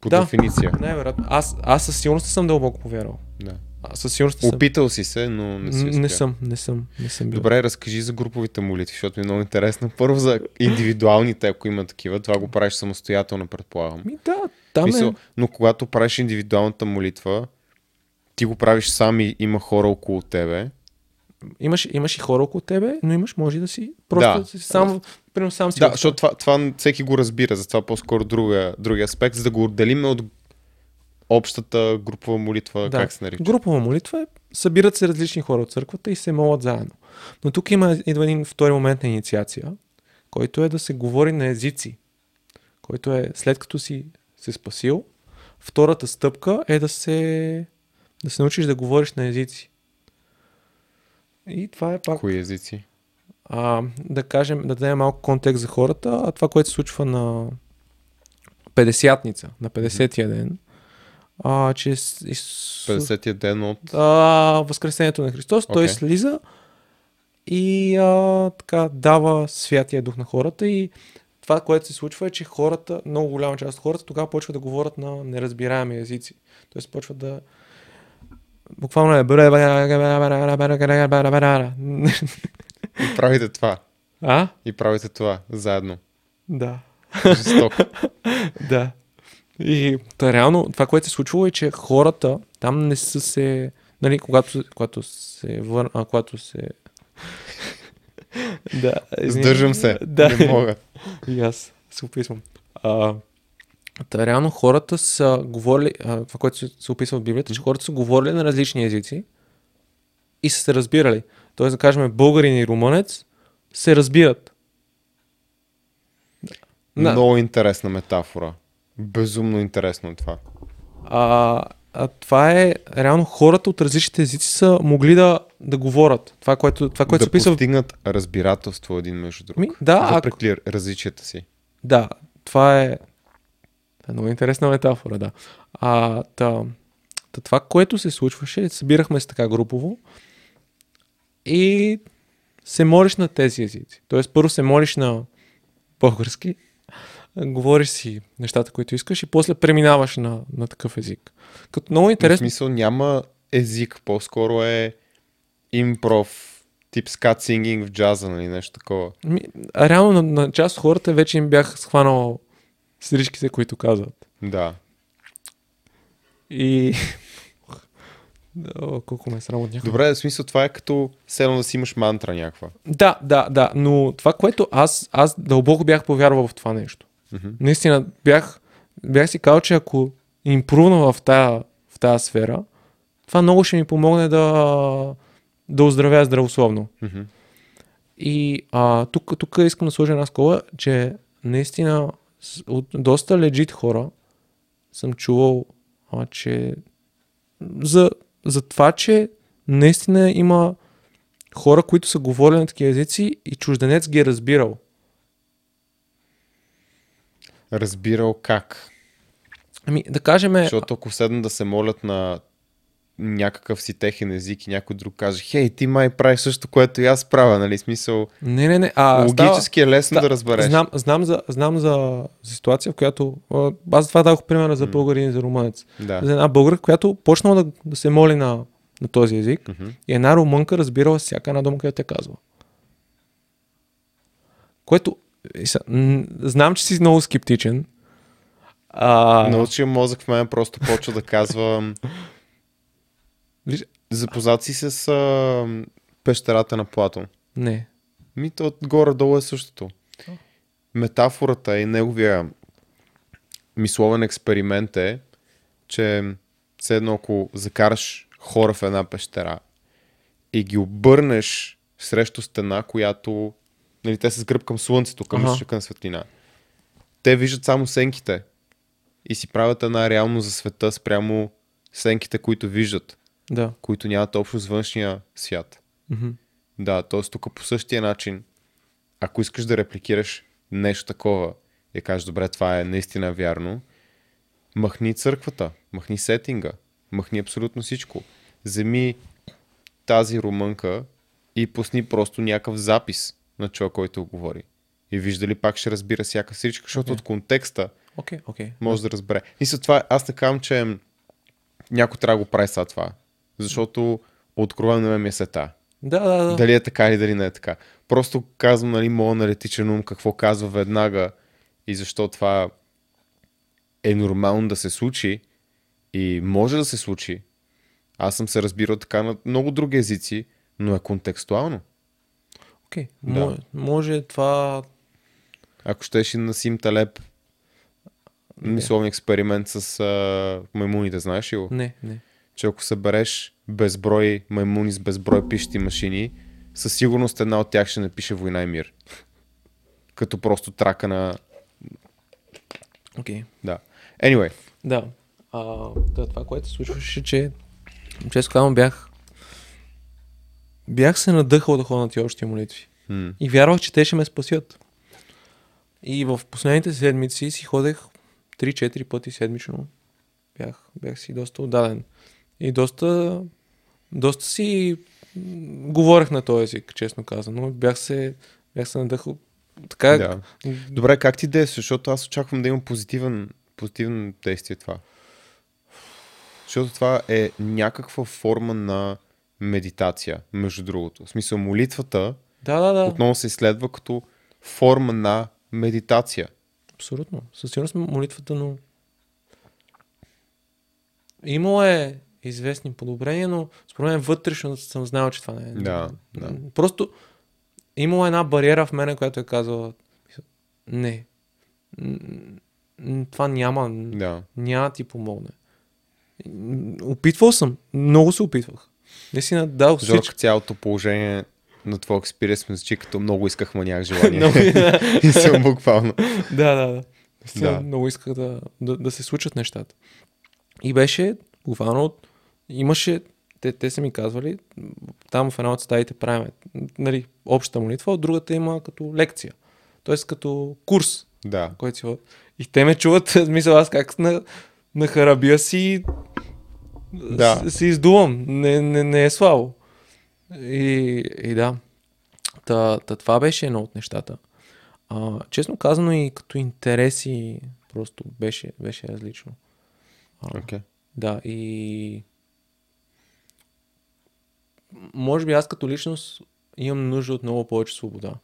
По Да. дефиниция. Най-вероятно. Аз, аз със сигурност съм дълбоко повярвал. Да. Аз със сигурност не съм. Опитал си се, но не си не съм, не съм, не съм бил. Добре, разкажи за груповите молитви, защото ми е много интересно. Първо за индивидуалните, ако има такива. Това го правиш самостоятелно, предполагам. Ми, да, там Мисъл, е... но когато правиш индивидуалната молитва, ти го правиш сам и има хора около тебе. Имаш, имаш и хора около тебе, но имаш, може да си просто Да. да. си сам, примерно сам си. Да, го- защото това, това всеки го разбира, затова по-скоро друга, другия аспект, за да го отделим от общата групова молитва, Да. как се нарича. Групова молитва е, събират се различни хора от църквата и се молят заедно. Но тук има идва един втори момент на инициация, който е да се говори на езици. Който е след като си се спасил, втората стъпка е да се, да се научиш да говориш на езици. И това е пак, Кои езици? а, да кажем, да дадем малко контекст за хората, а това, което се случва на 50-ница, на 50-я ден, а, че с- Исус... 50-я ден от... а, Възкресението на Христос. Той Окей. слиза и а, така дава Святия Дух на хората и това, което се случва е, че хората, много голяма част от хората тогава почват да говорят на неразбираеми езици. Тоест почват да буквално е И правите това. А? И правите това заедно. Да. Жестоко. *laughs* Да. И та, реално това, което се случвало е, че хората там не са се... Нали, когато, когато се вър... а, когато се... *laughs* да. Сдържам се. Да. Не мога. И аз се описвам. А, та, реално хората са говорили, а, това, което се, се описва в Библията, че хората са говорили на различни езици и са се разбирали. Тоест, да кажем, българин и румънец се разбират. Да. Много интересна метафора. Безумно интересно е това. А, а това е, реално хората от различните езици са могли да, да говорят. Това, което, това, което да се описва... в- постигнат разбирателство един между друг. Ми, да, ако, Въпреки различията си. да, това е... Това е много интересна метафора, да. А, та, та, това, което се случваше, събирахме се така групово и се молиш на тези езици. Тоест, първо се молиш на български, говориш си нещата, които искаш и после преминаваш на, на такъв език. Като много В интересно. смисъл няма език, по-скоро е импров, тип скат сингинг в джаза, нали, нещо такова. Ми, а реално на, на част от хората вече им бях схванал стрижките, които казват. Да. И... *laughs* О, колко ме е срам от. Добре, в смисъл това е като седно да си имаш мантра някаква. Да, да, да, но това, което аз, аз дълбоко бях повярвал в това нещо. Мгм. Наистина, бях, бях си казал, че ако импрувна в тая, в тая сфера, това много ще ми помогне да, да оздравя здравословно. Мгм. И а, тук, тук искам да сложа една скола, че наистина от доста легит хора съм чувал, а, че за, за това, че наистина има хора, които са говорили на такива езици и чужденец ги е разбирал. Разбирал как. Ами, да кажем, Защото ако седна да се молят на някакъв си техен език и някой друг каже, хей, ти май правиш също, което и аз правя, нали? Смисъл, Не, не, не. А, логически е лесно Да, да, разбереш. Знам, знам, за, знам за, за ситуация, в която... Аз това дадох примера за българин и за румънец. Да. За една българка, която почнала да, да се моли на, на този език Мгм. и една румънка разбирала всяка една дума, която тя казва. Което... Знам, че си много скептичен. А, Научия мозък в мен просто почва да казва виж- запознат си с а, пещерата на Платон. Не. Ми то горе-долу е същото. Метафората и неговия мисловен експеримент е, че все едно ако закараш хора в една пещера и ги обърнеш срещу стена, която нали, те са с гръб към слънцето, към Аха. източника на светлина. Те виждат само сенките и си правят една реално за света спрямо сенките, които виждат, Да. които нямат общо с външния свят. Мгм. Да, т.е. тук по същия начин, ако искаш да репликираш нещо такова и кажеш, добре, това е наистина вярно, махни църквата, махни сетинга, махни абсолютно всичко. Вземи тази румънка и пусни просто някакъв запис на човек, който говори. И вижда ли пак ще разбира всяка всичка, защото Окей. от контекста Окей, окей. може да разбере. Мисля, това, аз не казвам, че някой трябва да го прави сега това. Защото откровено на мен ми е сета. Да, да, да. Дали е така или дали не е така. Просто казвам, нали, моят аналитичен ум какво казва веднага и защо това е нормално да се случи и може да се случи. Аз съм се разбирал така на много други езици, но е контекстуално. Окей. Да. Може, може това... Ако щеш и на Сим Талеп мисловен експеримент с а, маймуните, знаеш ли го? Не, не. че ако събереш безброй маймуни с безброй пишещи машини, със сигурност една от тях ще напише война и мир. Като просто трака на... Окей. Да. Anyway, Да. А, това, което се случваше, че често казвам бях бях се надъхал да ходя на тия общи молитви. м- И вярвах, че те ще ме спасят. И в последните седмици си ходех 3-4 пъти седмично. Бях, бях си доста отдаден. И доста, доста си говорех на този език, честно казано. Бях се, бях се надъхал. Така, да. Добре, как ти действаш? Защото аз очаквам да има позитивен, позитивно действие това. Защото това е някаква форма на медитация, между другото. В смисъл, молитвата да, да, да. отново се изследва като форма на медитация. Абсолютно. Със сигурност молитвата, но имало е известни подобрения, но според мен вътрешно съм знал, че това не е. Да, да. Просто имало една бариера в мене, която е казала не. Това няма, Да. няма ти помогне. Опитвал съм. Много се опитвах. Наистина, да, Жорка, всичко. цялото положение на твоя експириенс ми звучи като много исках, ма нямах желание. *laughs* *laughs* И съм буквално. Да, да, да. Наистина, Да. Много исках да, да, да се случат нещата. И беше, буквално, имаше, те, те са ми казвали, там в една от стаите правим нали, обща молитва, от другата има като лекция. Тоест като курс, Да. който си. И те ме чуват, *laughs* смисъл аз как на, на харабия си Да. се издувам. Не, не, не е слабо. И, и да. Та, та, това беше едно от нещата. А, честно казано и като интереси просто беше, беше различно. А, Okay. да, и може би аз като личност имам нужда от много повече свобода.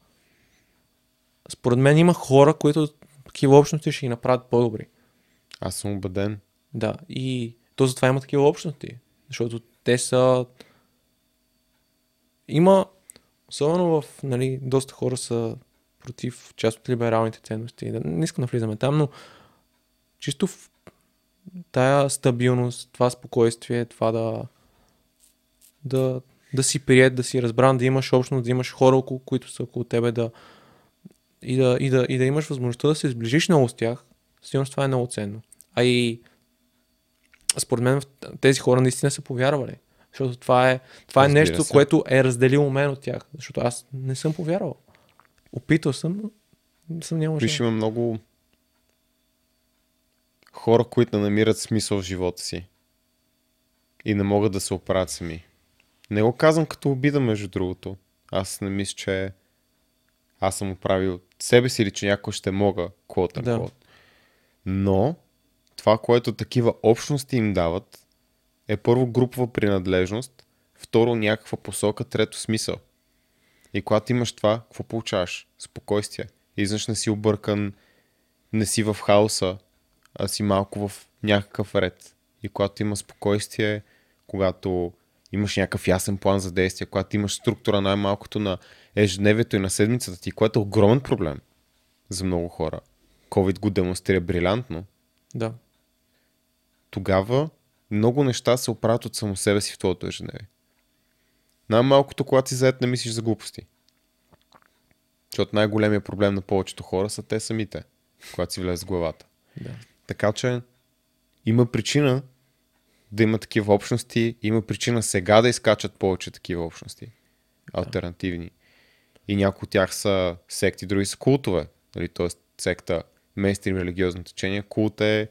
Според мен има хора, които такива общности ще ги направят по-добри. Аз съм убеден. Да, и то затова има такива общности. Защото те са... Има, особено в, нали, доста хора са против част от либералните ценности. Не искам да влизаме там, но чисто в тая стабилност, това спокойствие, това да да, да си прият, да си разбран, да имаш общност, да имаш хора, около, които са около тебе, да и да, и, да, и да имаш възможността да се сближиш много с тях, сигурно това е много ценно. А и според мен тези хора наистина са повярвали. Защото това е, това е Разбира нещо, се. което е разделило мен от тях. Защото аз не съм повярвал. Опитал съм, но съм нямал Виж, има много хора, които не намират смисъл в живота си. и не могат да се оправят сами. Не го казвам като обида, между другото. Аз не мисля, че аз съм оправил себе си или че някой ще мога, quote Да. Но това, което такива общности им дават, е първо групова принадлежност, второ някаква посока, трето смисъл. И когато имаш това, какво получаваш? Спокойствие. Изнъж не си объркан, не си в хаоса, а си малко в някакъв ред. И когато има спокойствие, когато имаш някакъв ясен план за действие, когато имаш структура най-малкото на ежедневието и на седмицата ти, което е огромен проблем за много хора. COVID го демонстрира брилянтно. Да. Тогава много неща се оправят от само себе си в твоето ежедневие. Най-малкото, когато си заед, не мислиш за глупости. Защото най-големия проблем на повечето хора са те самите, когато си влезе в главата. Да. Така че има причина да има такива общности, има причина сега да изкачат повече такива общности. Альтернативни. И някои от тях са секти, други са култове. Нали? Тоест секта, мейнстрим религиозно течение. Култ е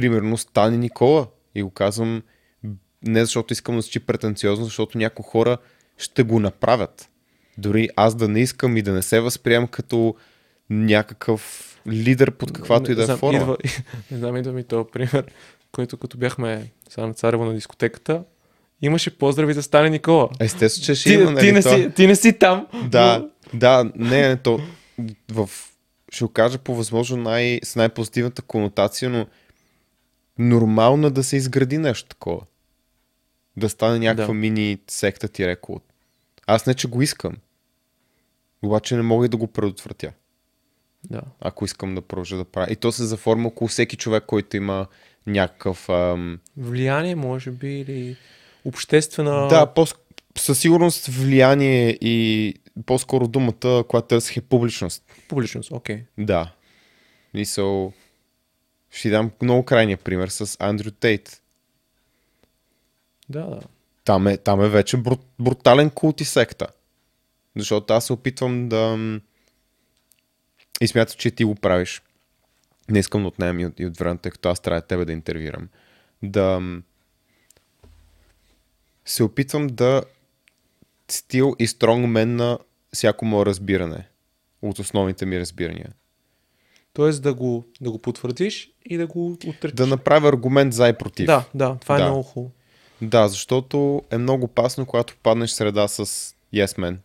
примерно Стани Никола. И го казвам не защото искам да звучи претенциозно, защото някои хора ще го направят. Дори аз да не искам и да не се възприемам като някакъв лидер под каквато и да е форма. Идва, *laughs* не знам, идва ми този пример, който като бяхме на Царево на дискотеката, имаше поздрави за Стане Никола. Естествено, че ще Ти, има, нали, ти, не това? си, ти не си там. Да, но- да, не, не, то в, ще го кажа по възможно най, с най-позитивната конотация, но нормално е да се изгради нещо такова. Да стане някаква Да. мини секта ти рекол. Аз не, че го искам. Обаче не мога и да го предотвратя, да. ако искам да продължа да правя. И то се заформа около всеки човек, който има някакъв... Ам... Влияние, може би, или обществена... Да, по със сигурност влияние и по-скоро думата, която търсих е публичност. Публичност, окей. Да. Мисъл, ще ти дам много крайния пример с Андрю Тейт. Да, да. Там е, там е вече бру, брутален култ и секта. Защото аз се опитвам да... И смятам, че ти го правиш. Не искам да отнемам и от, и от времето, тъй като аз трябва тебе да интервюрам. Да... Се опитвам да стил и стронгмен на всяко мое разбиране. От основните ми разбирания. Тоест да го, да го потвърдиш и да го отречеш. Да направя аргумент за и против. да, да, това Да. е много хубаво. Да, защото е много опасно, когато паднеш среда с yes men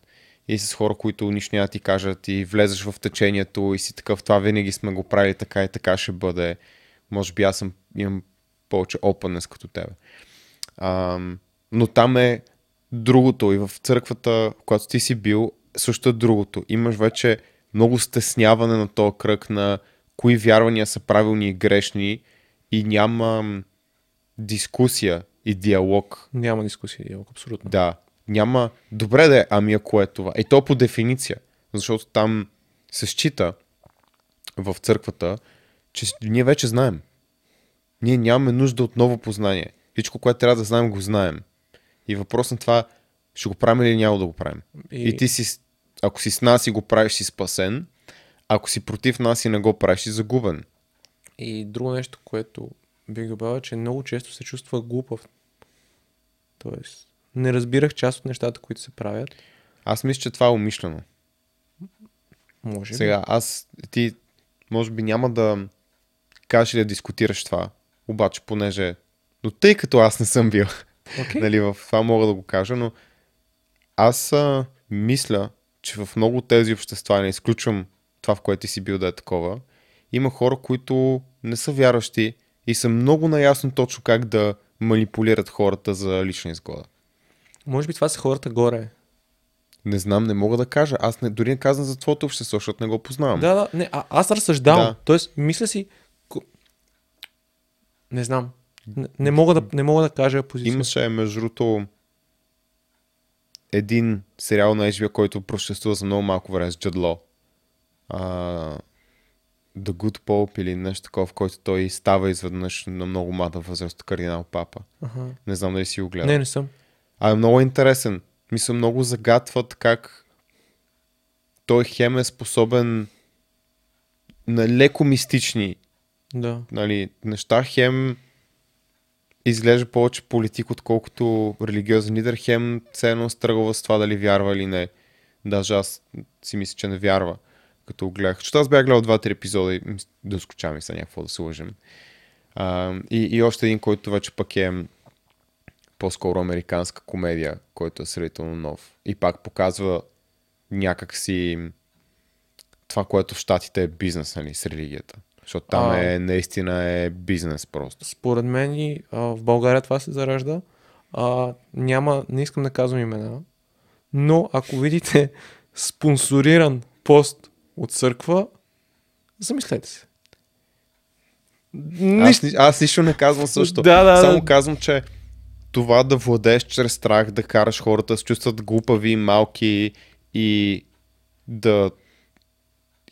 и с хора, които нищо няма ти кажат и влезеш в течението и си такъв, това винаги сме го правили така и така ще бъде. Може би аз съм, имам повече openness като тебе. Ам, но там е другото и в църквата, когато ти си бил, също е другото. Имаш вече много стесняване на този кръг на кои вярвания са правилни и грешни и няма дискусия и диалог. Няма дискусия, диалог, абсолютно. Да. Няма. Добре да е, ами ако е това. И то по дефиниция. Защото там се счита в църквата, че ние вече знаем. Ние нямаме нужда от ново познание. Всичко, което трябва да знаем, го знаем. И въпрос на това, ще го правим или няма да го правим. И, и ти си, ако си с нас и го правиш, си спасен. Ако си против нас и не го правиш, си загубен. И друго нещо, което бих добавил, че много често се чувства глупав. Тоест, не разбирах част от нещата, които се правят. Аз мисля, че това е умишлено. Може би. Сега, аз, ти, може би няма да кажеш или да дискутираш това, обаче, понеже, но тъй като аз не съм бил, Окей. *laughs* нали, в това мога да го кажа, но аз а, мисля, че в много тези общества, не изключвам това, в което ти си бил да е такова, има хора, които не са вярващи и са много наясно точно как да манипулират хората за лична изгода. Може би това са хората горе. Не знам, не мога да кажа. Аз не, дори не казвам за твоето общество, защото не го познавам. Да, да, не, а, аз разсъждавам. Да. Тоест, мисля си... Не знам. Не, не, мога да, не мога да кажа позиция. Имаше, между другото, един сериал на HBO, който просъществува за много малко време с Джадло. Uh, The Good Pope или нещо такова, в който той става изведнъж на много млада възраст кардинал папа. Аха. Не знам дали си го гледал. Не, не съм. А е много интересен. Мисля, много загатват как той хем е способен на леко мистични Да. нали, неща, хем изглежда повече политик, отколкото религиозен лидер. Хем ценно стръгва с това дали вярва или не. Даже аз си мисля, че не вярва, като гледах. Защото аз бях гледал два-три епизода и мис- да скучам и са някакво да се лъжем. А, и, и още един, който вече пък е по-скоро американска комедия, който е сравнително нов. И пак показва някакси това, което в Штатите е бизнес, нали, с религията. Защото там А. е, наистина е бизнес просто. Според мен и а, в България това се заражда. А, няма, не искам да казвам имена, но ако видите *laughs* спонсориран пост от църква, замислете се. Аз, ни- аз нищо не казвам също. *laughs* Да, да, Само да. казвам, че това да владееш чрез страх, да караш хората да се чувстват глупави, малки и да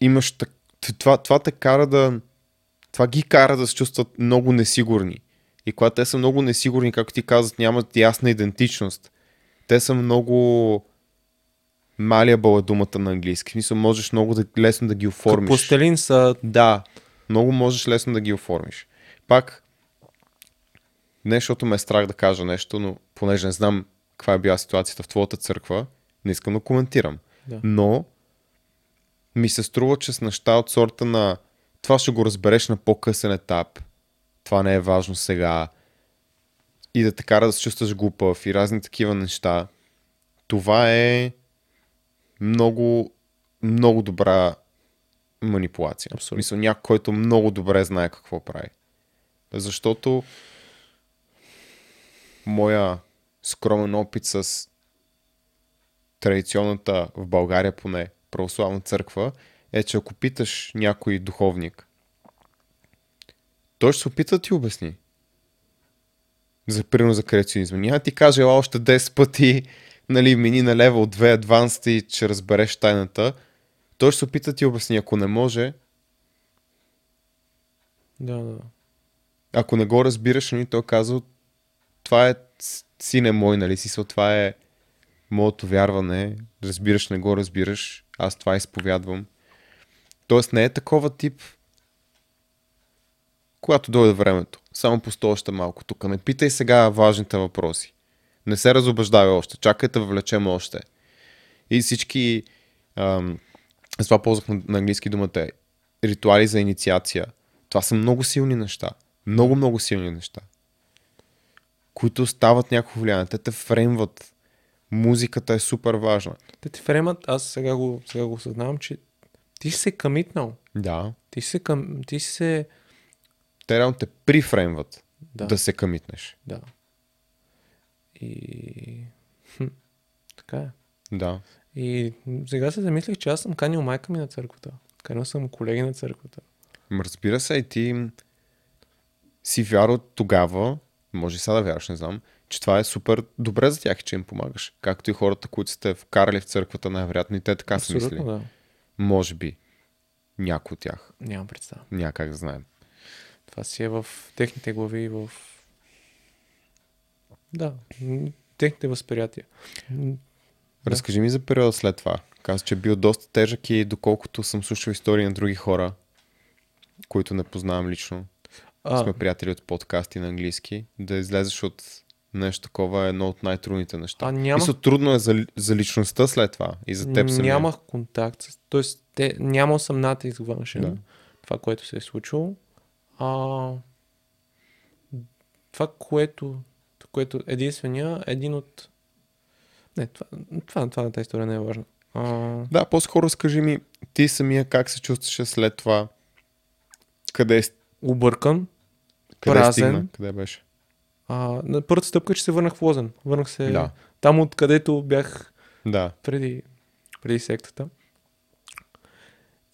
имаш так... това, това те кара да това ги кара да се чувстват много несигурни. И когато те са много несигурни, както ти казват, нямат ясна идентичност. Те са много малия е думата на английски. В смисъл, можеш много да, лесно да ги оформиш. Постелин са Да, много можеш лесно да ги оформиш. Пак, не защото ме е страх да кажа нещо, но понеже не знам каква е била ситуацията в твоята църква, не искам да коментирам. Да. Но ми се струва, че с неща от сорта на това ще го разбереш на по-късен етап, това не е важно сега и да те кара да се чувстваш глупав и разни такива неща, това е много, много добра манипулация. Абсолютно. Мисля, някой, който много добре знае какво прави. Защото моя скромен опит с традиционната в България поне православна църква е, че ако питаш някой духовник, той ще се опита да ти обясни. За примерно за креационизма. Няма ти каже ела още 10 пъти, нали, мини на левел 2 адванс и че разбереш тайната. Той ще се опита да ти обясни. Ако не може, Да, да. ако не го разбираш, нали, той казва, това е сине мой, нали, си, това е моето вярване, разбираш, не го разбираш, аз това изповядвам. Тоест не е такова тип, когато дойде времето. Само постой още малко тук. Не питай сега важните въпроси. Не се разобеждавай още. Чакай да влечем още. И всички... Ам, с това ползвах на, на английски думата ритуали за инициация. Това са много силни неща. Много, много силни неща. Които стават някакво влияние. Те те фреймват. Музиката е супер важна. Те ти фремат, аз сега го, сега го съзнавам, че ти си се къмитнал. Да. Ти си се към... Ти си се... Те реално те прифреймват Да. да, се къмитнеш. Да. И... Хм, така е. Да. И сега се замислих, че аз съм канил майка ми на църквата. Канил съм колеги на църквата. Разбира се, и ти си вярвал тогава, може и сега да вярваш, не знам, че това е супер добре за тях и че им помагаш. Както и хората, които сте вкарали в църквата, най-вероятно и те така са. Абсолютно, да. Може би. Някой от тях. Нямам представа. Няма как да знаем. Това си е в техните глави, в... Да, техните възприятия. Разкажи ми за периода след това. Каза, че е бил доста тежък и доколкото съм слушал истории на други хора, които не познавам лично, А, сме приятели от подкасти на английски, да излезеш от нещо такова е едно от най-трудните неща. а няма, Мисля, трудно е за, за личността след това и за теб самия. нямах контакт. Тоест, те, нямал съм натиск външен. Да. Това, което се е случило. А, това, което, което единствения, един от... Не, това, това, това, тази история не е важна. А, Да, по-скоро скажи ми, ти самия как се чувстваше след това? Къде, е- объркан, къде Празен. стигна? Къде беше? А, на първата стъпка, че се върнах в Лозен. Върнах се Да. там, откъдето бях Да. преди, преди сектата.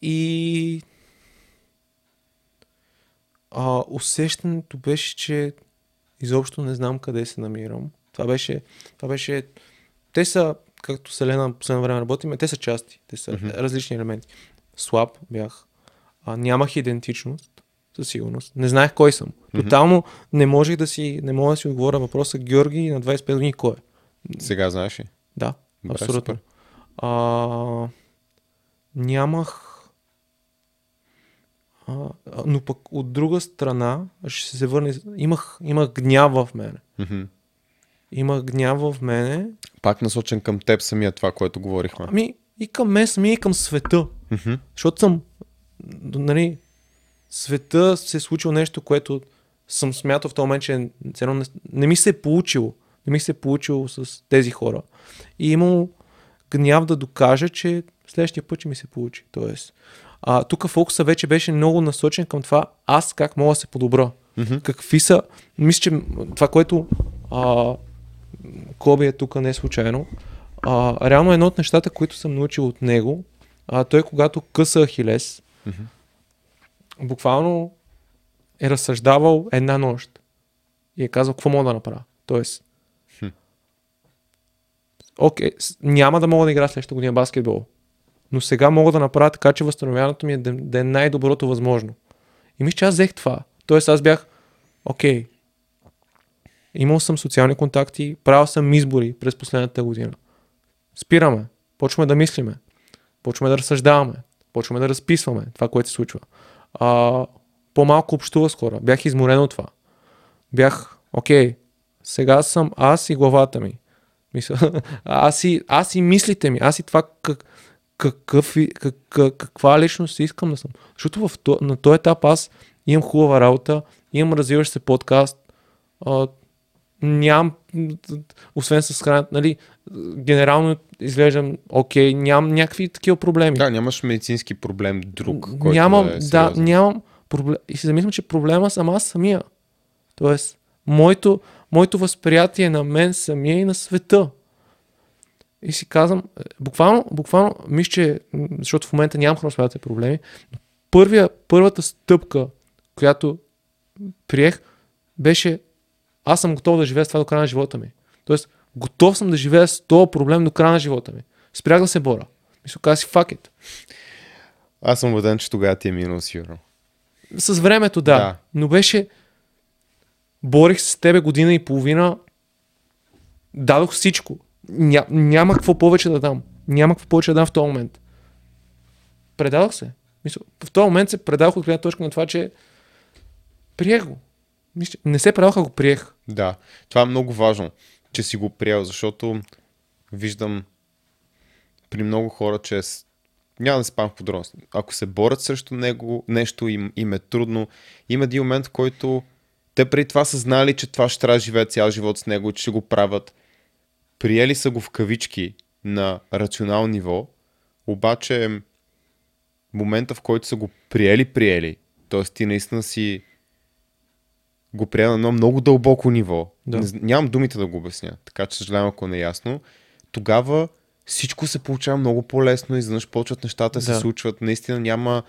И а, усещането беше, че изобщо не знам къде се намирам. Това беше, това беше... Те са, както Селена последно време работиме, те са части. Те са Мгм. различни елементи. Слаб бях. А, нямах идентичност, със сигурност. Не знаех кой съм. Тотално не можех да си, не мога да си отговоря въпроса Георги на 25 години кой е. Сега знаеш ли? Да, Добре, абсолютно. супер. А, нямах. А, но пък от друга страна, ще се върне, имах, имах гняв в мене. Мгм. Имах гняв в мене, Пак насочен към теб самия това, което говорихме. ами и към мен самия, и към света. Защото съм, нали, света се е случило нещо, което съм смятал в този момент, че едно не, не ми се е получило. Не ми се е получило с тези хора. И имал гняв да докажа, че следващия път ще ми се получи. Тоест, а, тук фокуса вече беше много насочен към това аз как мога да се подобра. Мгм. Какви са... Мисля, че това, което а, Коби е тук не е случайно. А, реално едно от нещата, които съм научил от него, а, той когато къса Ахилес, Мгм. Буквално е разсъждавал една нощ и е казал какво мога да направя. Тоест, Хм. окей, няма да мога да играя следващата година баскетбол, но сега мога да направя така, че възстановяването ми е да, да е най-доброто възможно. И мисля, че аз взех това. Тоест аз бях, окей, имал съм социални контакти, правил съм избори през последната година. Спираме, почваме да мислиме, почваме да разсъждаваме, почваме да разписваме това, което се случва. А, по-малко общува с хора. Бях изморен от това. Бях, окей, сега съм аз и главата ми. Мисля, *laughs* аз, и, аз и мислите ми, аз и това как, какъв, как, каква личност искам да съм. Защото в то, на този етап аз имам хубава работа, имам развиващ се подкаст, а, нямам, освен с храната, нали, генерално изглеждам окей, нямам някакви такива проблеми. Да, нямаш медицински проблем друг, който нямам, да е да, нямам проблем. И се замислям, че проблема съм аз самия. Тоест, моето, моето възприятие на мен самия и на света. И си казвам, е, буквално, буквално, мисля, че, защото в момента нямам хроносмятите проблеми, но първия, първата стъпка, която приех, беше аз съм готов да живея с това до края на живота ми. Тоест, готов съм да живея с този проблем до края на живота ми. Спрях да се боря. Мисля, казах си, fuck it. Аз съм убеден, че тогава ти е минал сигурно. С времето, да. Да. Но беше... Борих се с тебе година и половина. Дадох всичко. Ня, няма какво повече да дам. Няма какво повече да дам в този момент. Предадох се. Мисля, в този момент се предадох от гледна точка на това, че приех го. Мисля, не се предадох, а го приех. Да, това е много важно, че си го приел, защото виждам при много хора, че няма да спам в подробности. Ако се борят срещу него, нещо им, им е трудно, има един момент, в който те преди това са знали, че това ще трябва да живеят цял живот с него, че ще го правят. Приели са го в кавички на рационално ниво, обаче момента, в който са го приели, приели, т.е. ти наистина си го приема на едно много дълбоко ниво. Да. Не, нямам думите да го обясня, така че съжалявам, ако не е ясно. Тогава всичко се получава много по-лесно, изведнъж почват нещата да. се случват. Наистина няма...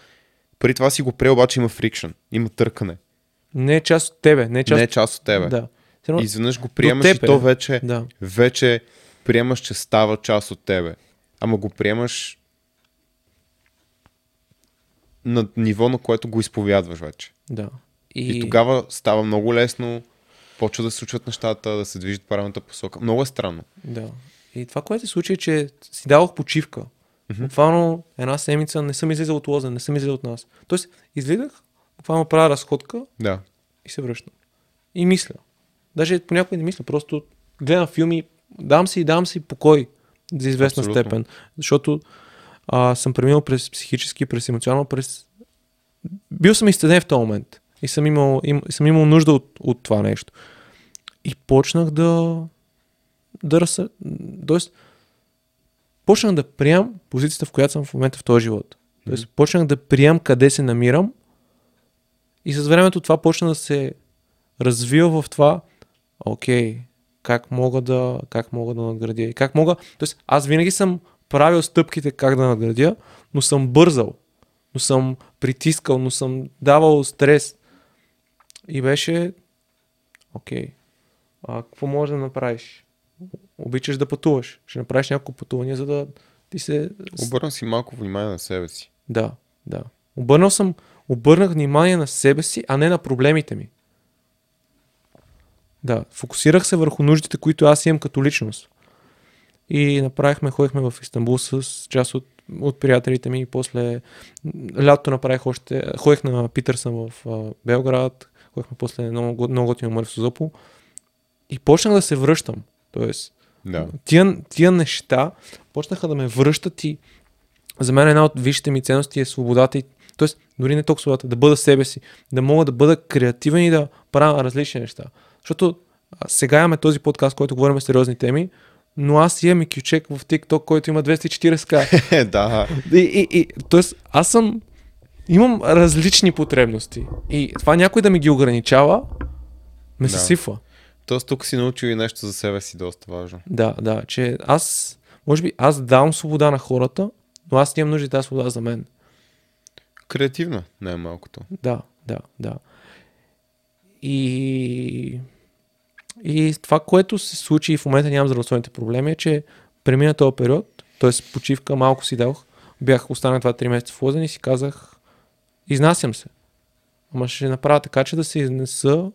Преди това си го приел, обаче има фрикшн, има търкане. Не е част от тебе. Не е част, Не е част от тебе. Да. Все едно- Изведнъж го приемаш теб и е. то вече, Да. вече приемаш, че става част от тебе. Ама го приемаш на ниво, на което го изповядваш вече. Да. И, и тогава става много лесно, почва да се случват нещата, да се движат правилната посока. Много е странно. Да. И това, което се случи, е, че си дадох почивка. Mm-hmm. Буквално една седмица не съм излизал от лоза, не съм излизал от нас. Тоест, излизах, буквално правя разходка Да. и се връщам. И мисля. Даже понякога не мисля, просто гледам филми, дам си, дам си покой за известна Абсолютно. степен. Защото а, съм преминал през психически, през емоционално, през... Бил съм изцеден в този момент. И съм имал, им, съм имал нужда от, от това нещо. И почнах да... да разсъ... Тоест, почнах да приемам позицията, в която съм в момента в този живот. Тоест, почнах да приемам къде се намирам и с времето това почна да се развива в това, окей, как мога да, как мога да надградя и как мога, тоест аз винаги съм правил стъпките как да надградя, но съм бързал, но съм притискал, но съм давал стрес. И беше, окей, а какво можеш да направиш? Обичаш да пътуваш, ще направиш няколко пътувания, за да ти се... Обърна си малко внимание на себе си. Да, да. Обърнал съм, обърнах внимание на себе си, а не на проблемите ми. Да, фокусирах се върху нуждите, които аз имам като личност. И направихме, ходихме в Истанбул с част от от приятелите ми. После лятото направих още, ходех на Питърсън в а, Белград, ходехме после много, много готино море в Созопол и почнах да се връщам. Тоест, Да. тия, тия неща почнаха да ме връщат и за мен една от висшите ми ценности е свободата и Тоест, дори не толкова свободата, да бъда себе си, да мога да бъда креативен и да правя различни неща. Защото сега имаме този подкаст, който говорим сериозни теми, но аз имам и кючек в TikTok, който има 240к. Е, *laughs* да. И, и, и, тоест, аз съм. Имам различни потребности. И това някой да ми ги ограничава, ме се Да. сифа. Тоест тук си научил и нещо за себе си, доста важно. Да, да, че аз, може би, аз давам свобода на хората, но аз нямам нужда тази свобода за мен. Креативно, най-малкото. Да, да, да. И, и това, което се случи и в момента нямам здравословните проблеми, е, че премина този период, т.е. почивка, малко си дадох, бях останал 2-3 месеца в Лозен и си казах, изнасям се. Ама ще направя така, че да се изнеса,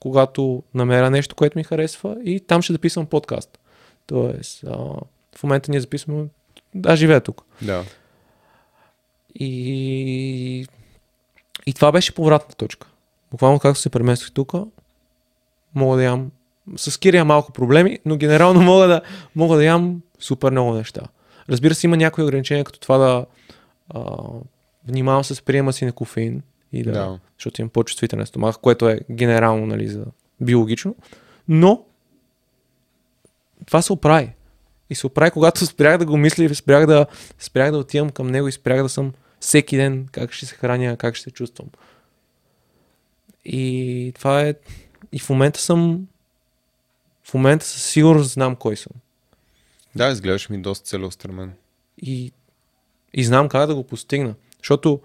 когато намеря нещо, което ми харесва и там ще записвам подкаст. Тоест, а, в момента ние записваме, да, живея тук. Да. И, и това беше повратна точка. Буквално както се преместих тук, мога да ям. С Кири имам малко проблеми, но генерално *laughs* мога да, мога да ям супер много неща. Разбира се, има някои ограничения, като това да а, внимавам с приема си на кофеин, и да, Да. защото имам по-чувствителен стомах, което е генерално нали, за биологично. Но това се оправи. И се оправи, когато *laughs* спрях да го мисля спрях да, спрях да отивам към него и спрях да съм всеки ден как ще се храня, как ще се чувствам. И това е... И в момента съм... В момента със сигурност знам кой съм. Да, изглеждаш ми доста целеустремен. И, и знам как да го постигна. Защото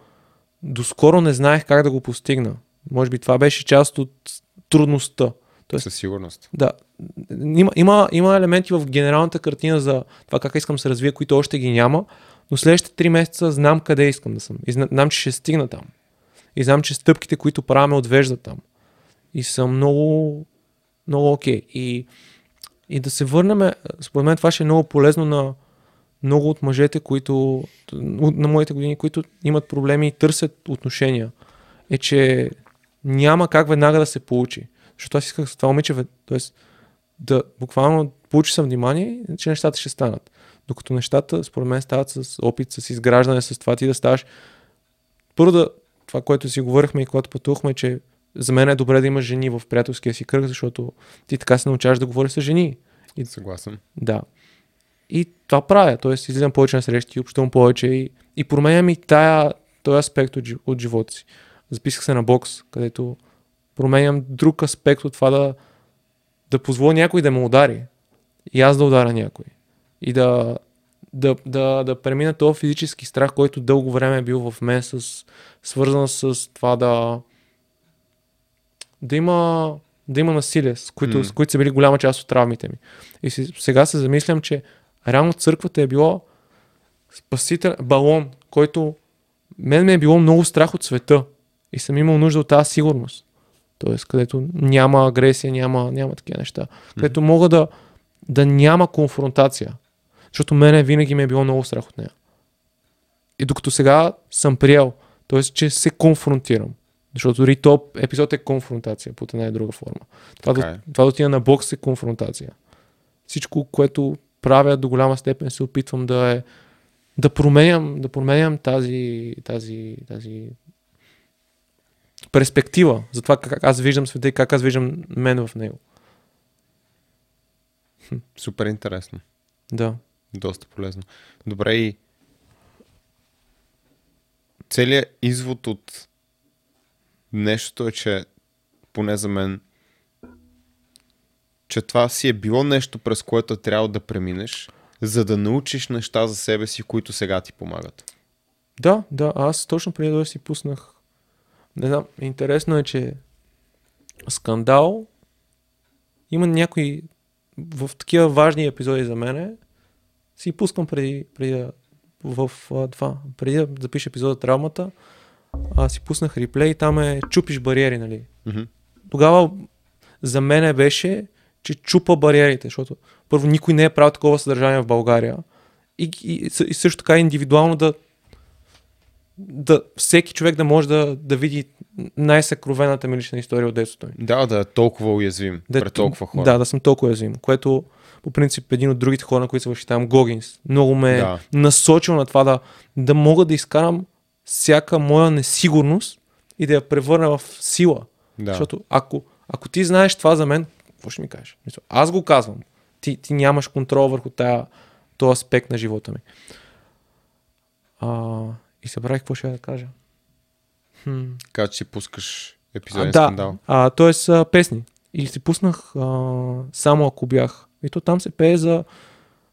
доскоро не знаех как да го постигна. Може би това беше част от трудността. Тоест, Със сигурност. Да. Има, има, има елементи в генералната картина за това как искам да се развия, които още ги няма, но следващите три месеца знам къде искам да съм. И зна- знам, че ще стигна там. И знам, че стъпките, които правя, ме отвеждат там. И съм много, много окей. И, и да се върнем, според мен това ще е много полезно на много от мъжете, които, на моите години, които имат проблеми и търсят отношения. Е, че няма как веднага да се получи. Защото аз исках с това момиче, т.е. да буквално получи съм внимание, че нещата ще станат. Докато нещата, според мен, стават с опит, с изграждане, с това ти да ставаш. Първо да, това, което си говорихме и когато пътувахме, че за мен е добре да имаш жени в приятелския си кръг, защото ти така се научаваш да говориш с жени. И Съгласен. да. И това правя, т.е. излизам повече на срещи, общувам повече и, и променям и тая, този аспект от, от живота си. Записах се на бокс, където променям друг аспект от това да, да позволя някой да ме удари и аз да ударя някой. И да, да, да, да премина този физически страх, който дълго време е бил в мен, с, свързан с това да да има, да има насилие, с които, М. с които са били голяма част от травмите ми. И сега се замислям, че реално църквата е било спасител, балон, който мен ме е било много страх от света и съм имал нужда от тази сигурност. Тоест, където няма агресия, няма, няма такива неща. Където мога да, да няма конфронтация. Защото мене винаги ми е било много страх от нея. И докато сега съм приел, т.е. че се конфронтирам. Защото дори топ епизод е конфронтация под една и друга форма. Това, Така да, е. това да отида на бокс е конфронтация. Всичко, което правя до голяма степен се опитвам да е да променям, да променям тази, тази, тази перспектива за това как аз виждам света и как аз виждам мен в него. Супер интересно. Да. Доста полезно. Добре и целият извод от нещото е, че поне за мен, че това си е било нещо, през което трябвало да преминеш, за да научиш неща за себе си, които сега ти помагат. Да, да, аз точно преди да си пуснах. Не знам, интересно е, че скандал има някои в такива важни епизоди за мене. Си пускам преди, преди в а, това, преди да запиша епизода Травмата, а, си пуснах реплей, там е чупиш бариери, нали? Мгм. Тогава за мен беше, че чупа бариерите, защото първо никой не е правил такова съдържание в България и, и, и също така индивидуално да, да всеки човек да може да, да види най-съкровената ми лична история от детството ми. Да, да е толкова уязвим Да, пред толкова хора. Да, да съм толкова уязвим, което по принцип един от другите хора, на които се възхитавам, Гогинс, много ме е Да. насочил на това да, да мога да изкарам всяка моя несигурност и да я превърна в сила. Да. Защото ако, ако ти знаеш това за мен, какво ще ми кажеш? Аз го казвам. Ти, ти нямаш контрол върху тая, този аспект на живота ми. А, и събрах какво ще да кажа. Хм. Така че си пускаш А, епизоден да, скандал. а, т.е. а, песни. И си пуснах а, само ако бях. И то там се пее за,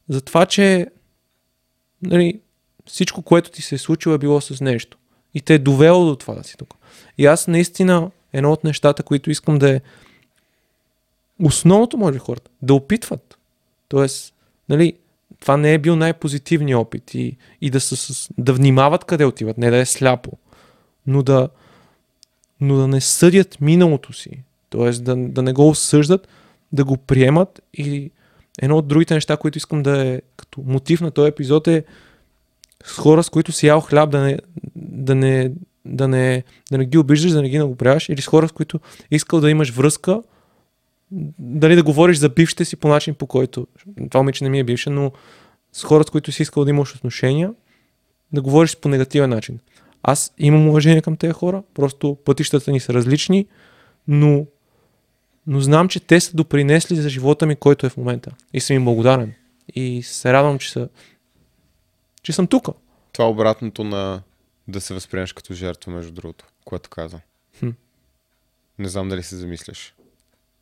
за това, че нали, всичко, което ти се е случило е било с нещо. И те е довело до това да си тук. И аз наистина, едно от нещата, които искам да е основното, може хората, да опитват. Тоест, нали, това не е бил най-позитивният опит и, и да, са, да внимават къде отиват, не да е сляпо, но да, но да не съдят миналото си. Тоест да, да не го осъждат, да го приемат и едно от другите неща, които искам да е като мотив на този епизод е с хора, с които си ял хляб, да не, да не, да не, да не ги обиждаш, да не ги нагобряваш, или с хора, с които искал да имаш връзка, дали да говориш за бившите си по начин, по който това момиче не ми е бивше, но с хора, с които си искал да имаш отношения, да говориш по негативен начин. Аз имам уважение към тези хора, просто пътищата ни са различни, но, но знам, че те са допринесли за живота ми, който е в момента. И съм им благодарен. И се радвам, че, са, че съм тук. Това е обратното на да се възприемаш като жертва, между другото, което каза. Хм. Не знам дали се замисляш.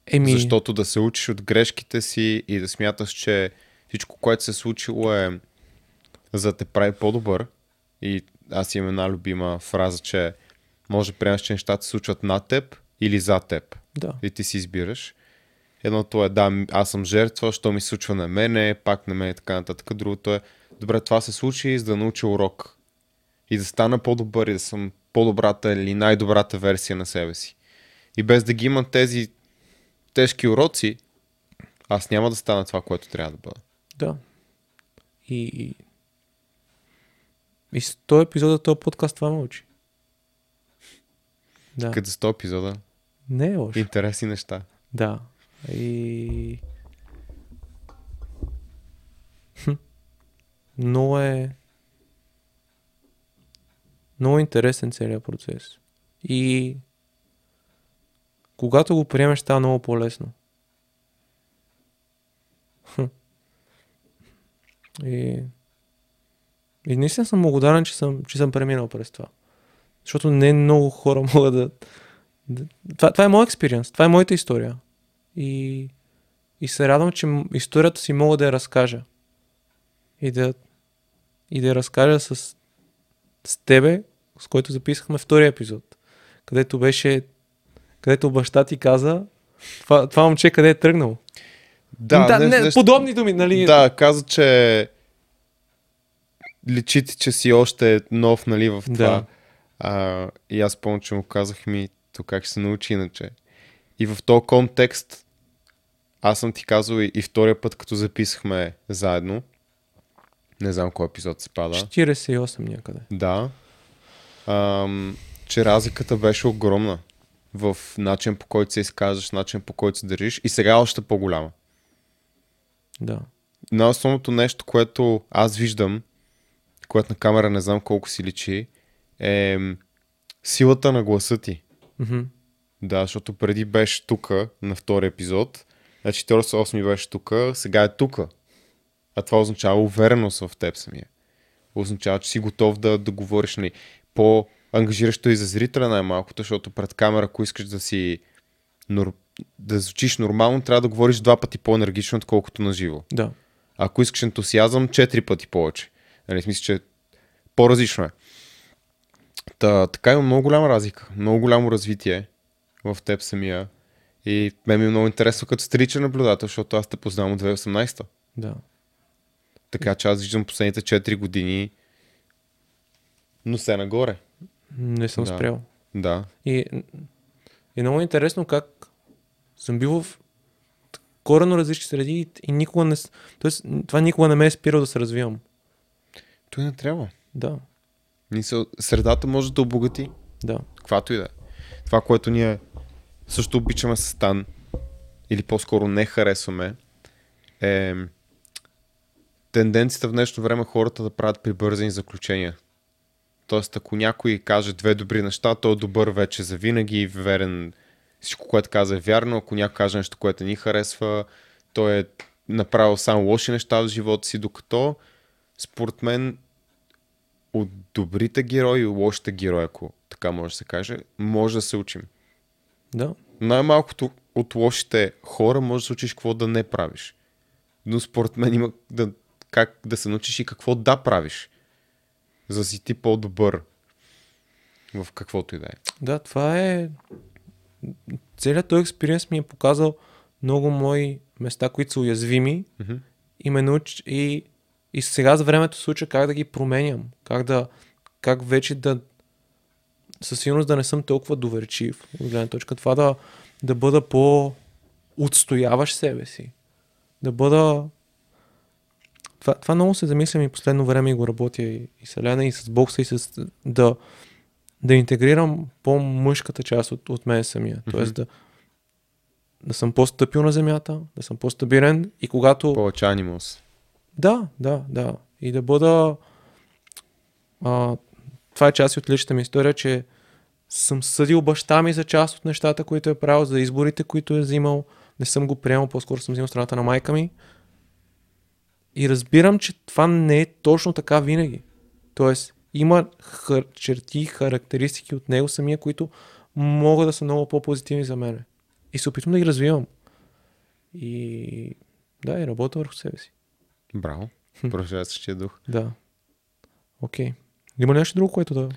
Еми, Защото да се учиш от грешките си и да смяташ, че всичко, което се е случило е за да те прави по-добър. И аз имам една любима фраза, че може да приемаш, че нещата се случват над теб или за теб. да. И ти си избираш. Едното е, да, аз съм жертва, що ми се случва на мене, пак на мен и така нататък. Другото е, добре, това се случи, за да науча урок. И да стана по-добър и да съм по-добрата или най-добрата версия на себе си. И без да ги имам тези тежки уроци, аз няма да стана това, което трябва да бъда. Да. И, и, с този епизод, този подкаст това ме учи. Да. Като за 100 епизода, Не е лошо. интересни неща. Да. И... Хм. Много е... Много е интересен целият процес. И... Когато го приемеш, става много по-лесно. И... И наистина съм благодарен, че съм, че съм преминал през това. Защото не много хора *laughs* могат да, да- това, това е моят експириенс, това е моята история. И, и се радвам, че историята си мога да я разкажа. И да, и да я разкажа с, с тебе, с който записахме втория епизод. Където беше, където баща ти каза, това, това момче къде е тръгнал. Да, да не- не, нещо- подобни думи, нали? Да, каза, че личи ти, че си още нов, нали, в това. Да. А, и аз помня, че му казах ми, то как ще се научи иначе. И в този контекст, аз съм ти казал и, и втория път, като записахме заедно, не знам кой епизод се пада. 48 някъде. Да. Ам, че разликата беше огромна в начин по който се изказваш, начин по който се държиш и сега е още по-голяма. Да. най-основното нещо, което аз виждам, което на камера не знам колко си личи, е силата на гласа ти. Мгм. Да, защото преди беше тук на втори епизод, на 48 беше тук, сега е тук. А това означава увереност в теб самия. Означава, че си готов да, да говориш нали, по-ангажиращо и за зрителя най-малкото, защото пред камера, ако искаш да си да звучиш нормално, трябва да говориш два пъти по-енергично, отколкото на живо. Да. Ако искаш ентусиазъм, четири пъти повече. Нали, смисъл, че по-различно е. Та, така има много голяма разлика, много голямо развитие в теб самия. И мен ми е много интересно като стричен наблюдател, защото аз те познавам от 2018. Да. Така че аз виждам последните 4 години но се нагоре. Не съм Да. спрял. Да. И, и много е интересно как съм бил в корено различни среди и, и никога не... Тоест, това никога не ме е спирал да се развивам. Той не трябва. Да, Мисъл, средата може да обогати. да. Каквато и да е. Това, което ние също обичаме с Стан, или по-скоро не харесваме, е тенденцията в днешно време хората да правят прибързани заключения. Тоест, ако някой каже две добри неща, той е добър вече за винаги, верен всичко, което каза е вярно. Ако някой каже нещо, което ни харесва, той е направил само лоши неща в живота си, докато според мен от добрите герои и лошите герои, ако така може да се каже, може да се учим. Да, Най-малкото от лошите хора може да се учиш какво да не правиш. Но според мен има да, как да се научиш и какво да правиш. За да си ти по-добър в каквото и да е. да, това е... Целият този експириенс ми е показал много мои места, които са уязвими Мгм. и ме науч... и, и сега за времето се уча как да ги променям, как да как вече да със сигурност да не съм толкова доверчив от гледна точка това да, да бъда по отстояваш себе си. Да бъда това, това много се замислям и последно време и го работя и, и с Елена, и с бокса, и с да, да интегрирам по-мъжката част от, от мен самия. Тоест да, да съм по-стъпил на земята, да съм по-стабилен и когато... Повече анимус. Да, да, да. И да бъда... А, това е част от личната ми история, че съм съдил баща ми за част от нещата, които е правил, за изборите, които е взимал. Не съм го приемал, по-скоро съм взимал страната на майка ми. И разбирам, че това не е точно така винаги. Тоест, има хар- черти, характеристики от него самия, които могат да са много по-позитивни за мен. И се опитвам да ги развивам. И да, и работя върху себе си. Браво. Продължава същия дух. Да. Окей. Има ли нещо друго, което да...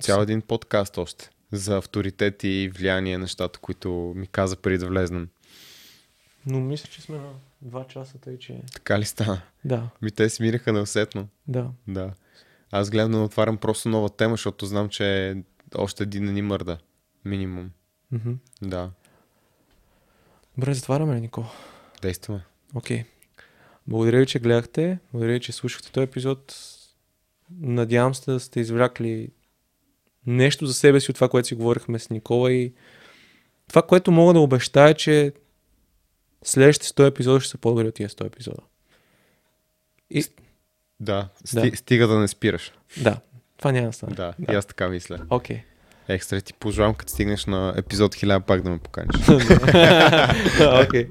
Цял един подкаст още. За авторитет и влияние, нещата, които ми каза преди да влезнем. Но мисля, че сме на два часа, тъй че... Така ли стана? Да, Ми те смираха неусетно. да. Да. Аз гледам да отварям просто нова тема, защото знам, че още един не ни мърда. Минимум. Мгм. Да. Добре, затваряме ли, Никола? Действаме. Окей. Благодаря ви, че гледахте. Благодаря ви, че слушахте този епизод. Надявам се да сте извлякли нещо за себе си от това, което си говорихме с Никола и това, което мога да обещая, че следващите 100 епизода ще са по-добри от тия 100 епизода. И, Да. Сти, Да. Стига да не спираш. да, това няма да стане. Да. И аз така мисля. Окей. Екстра ти пожелавам, като стигнеш на епизод 1000 пак да ме поканиш. *laughs* *laughs* Окей.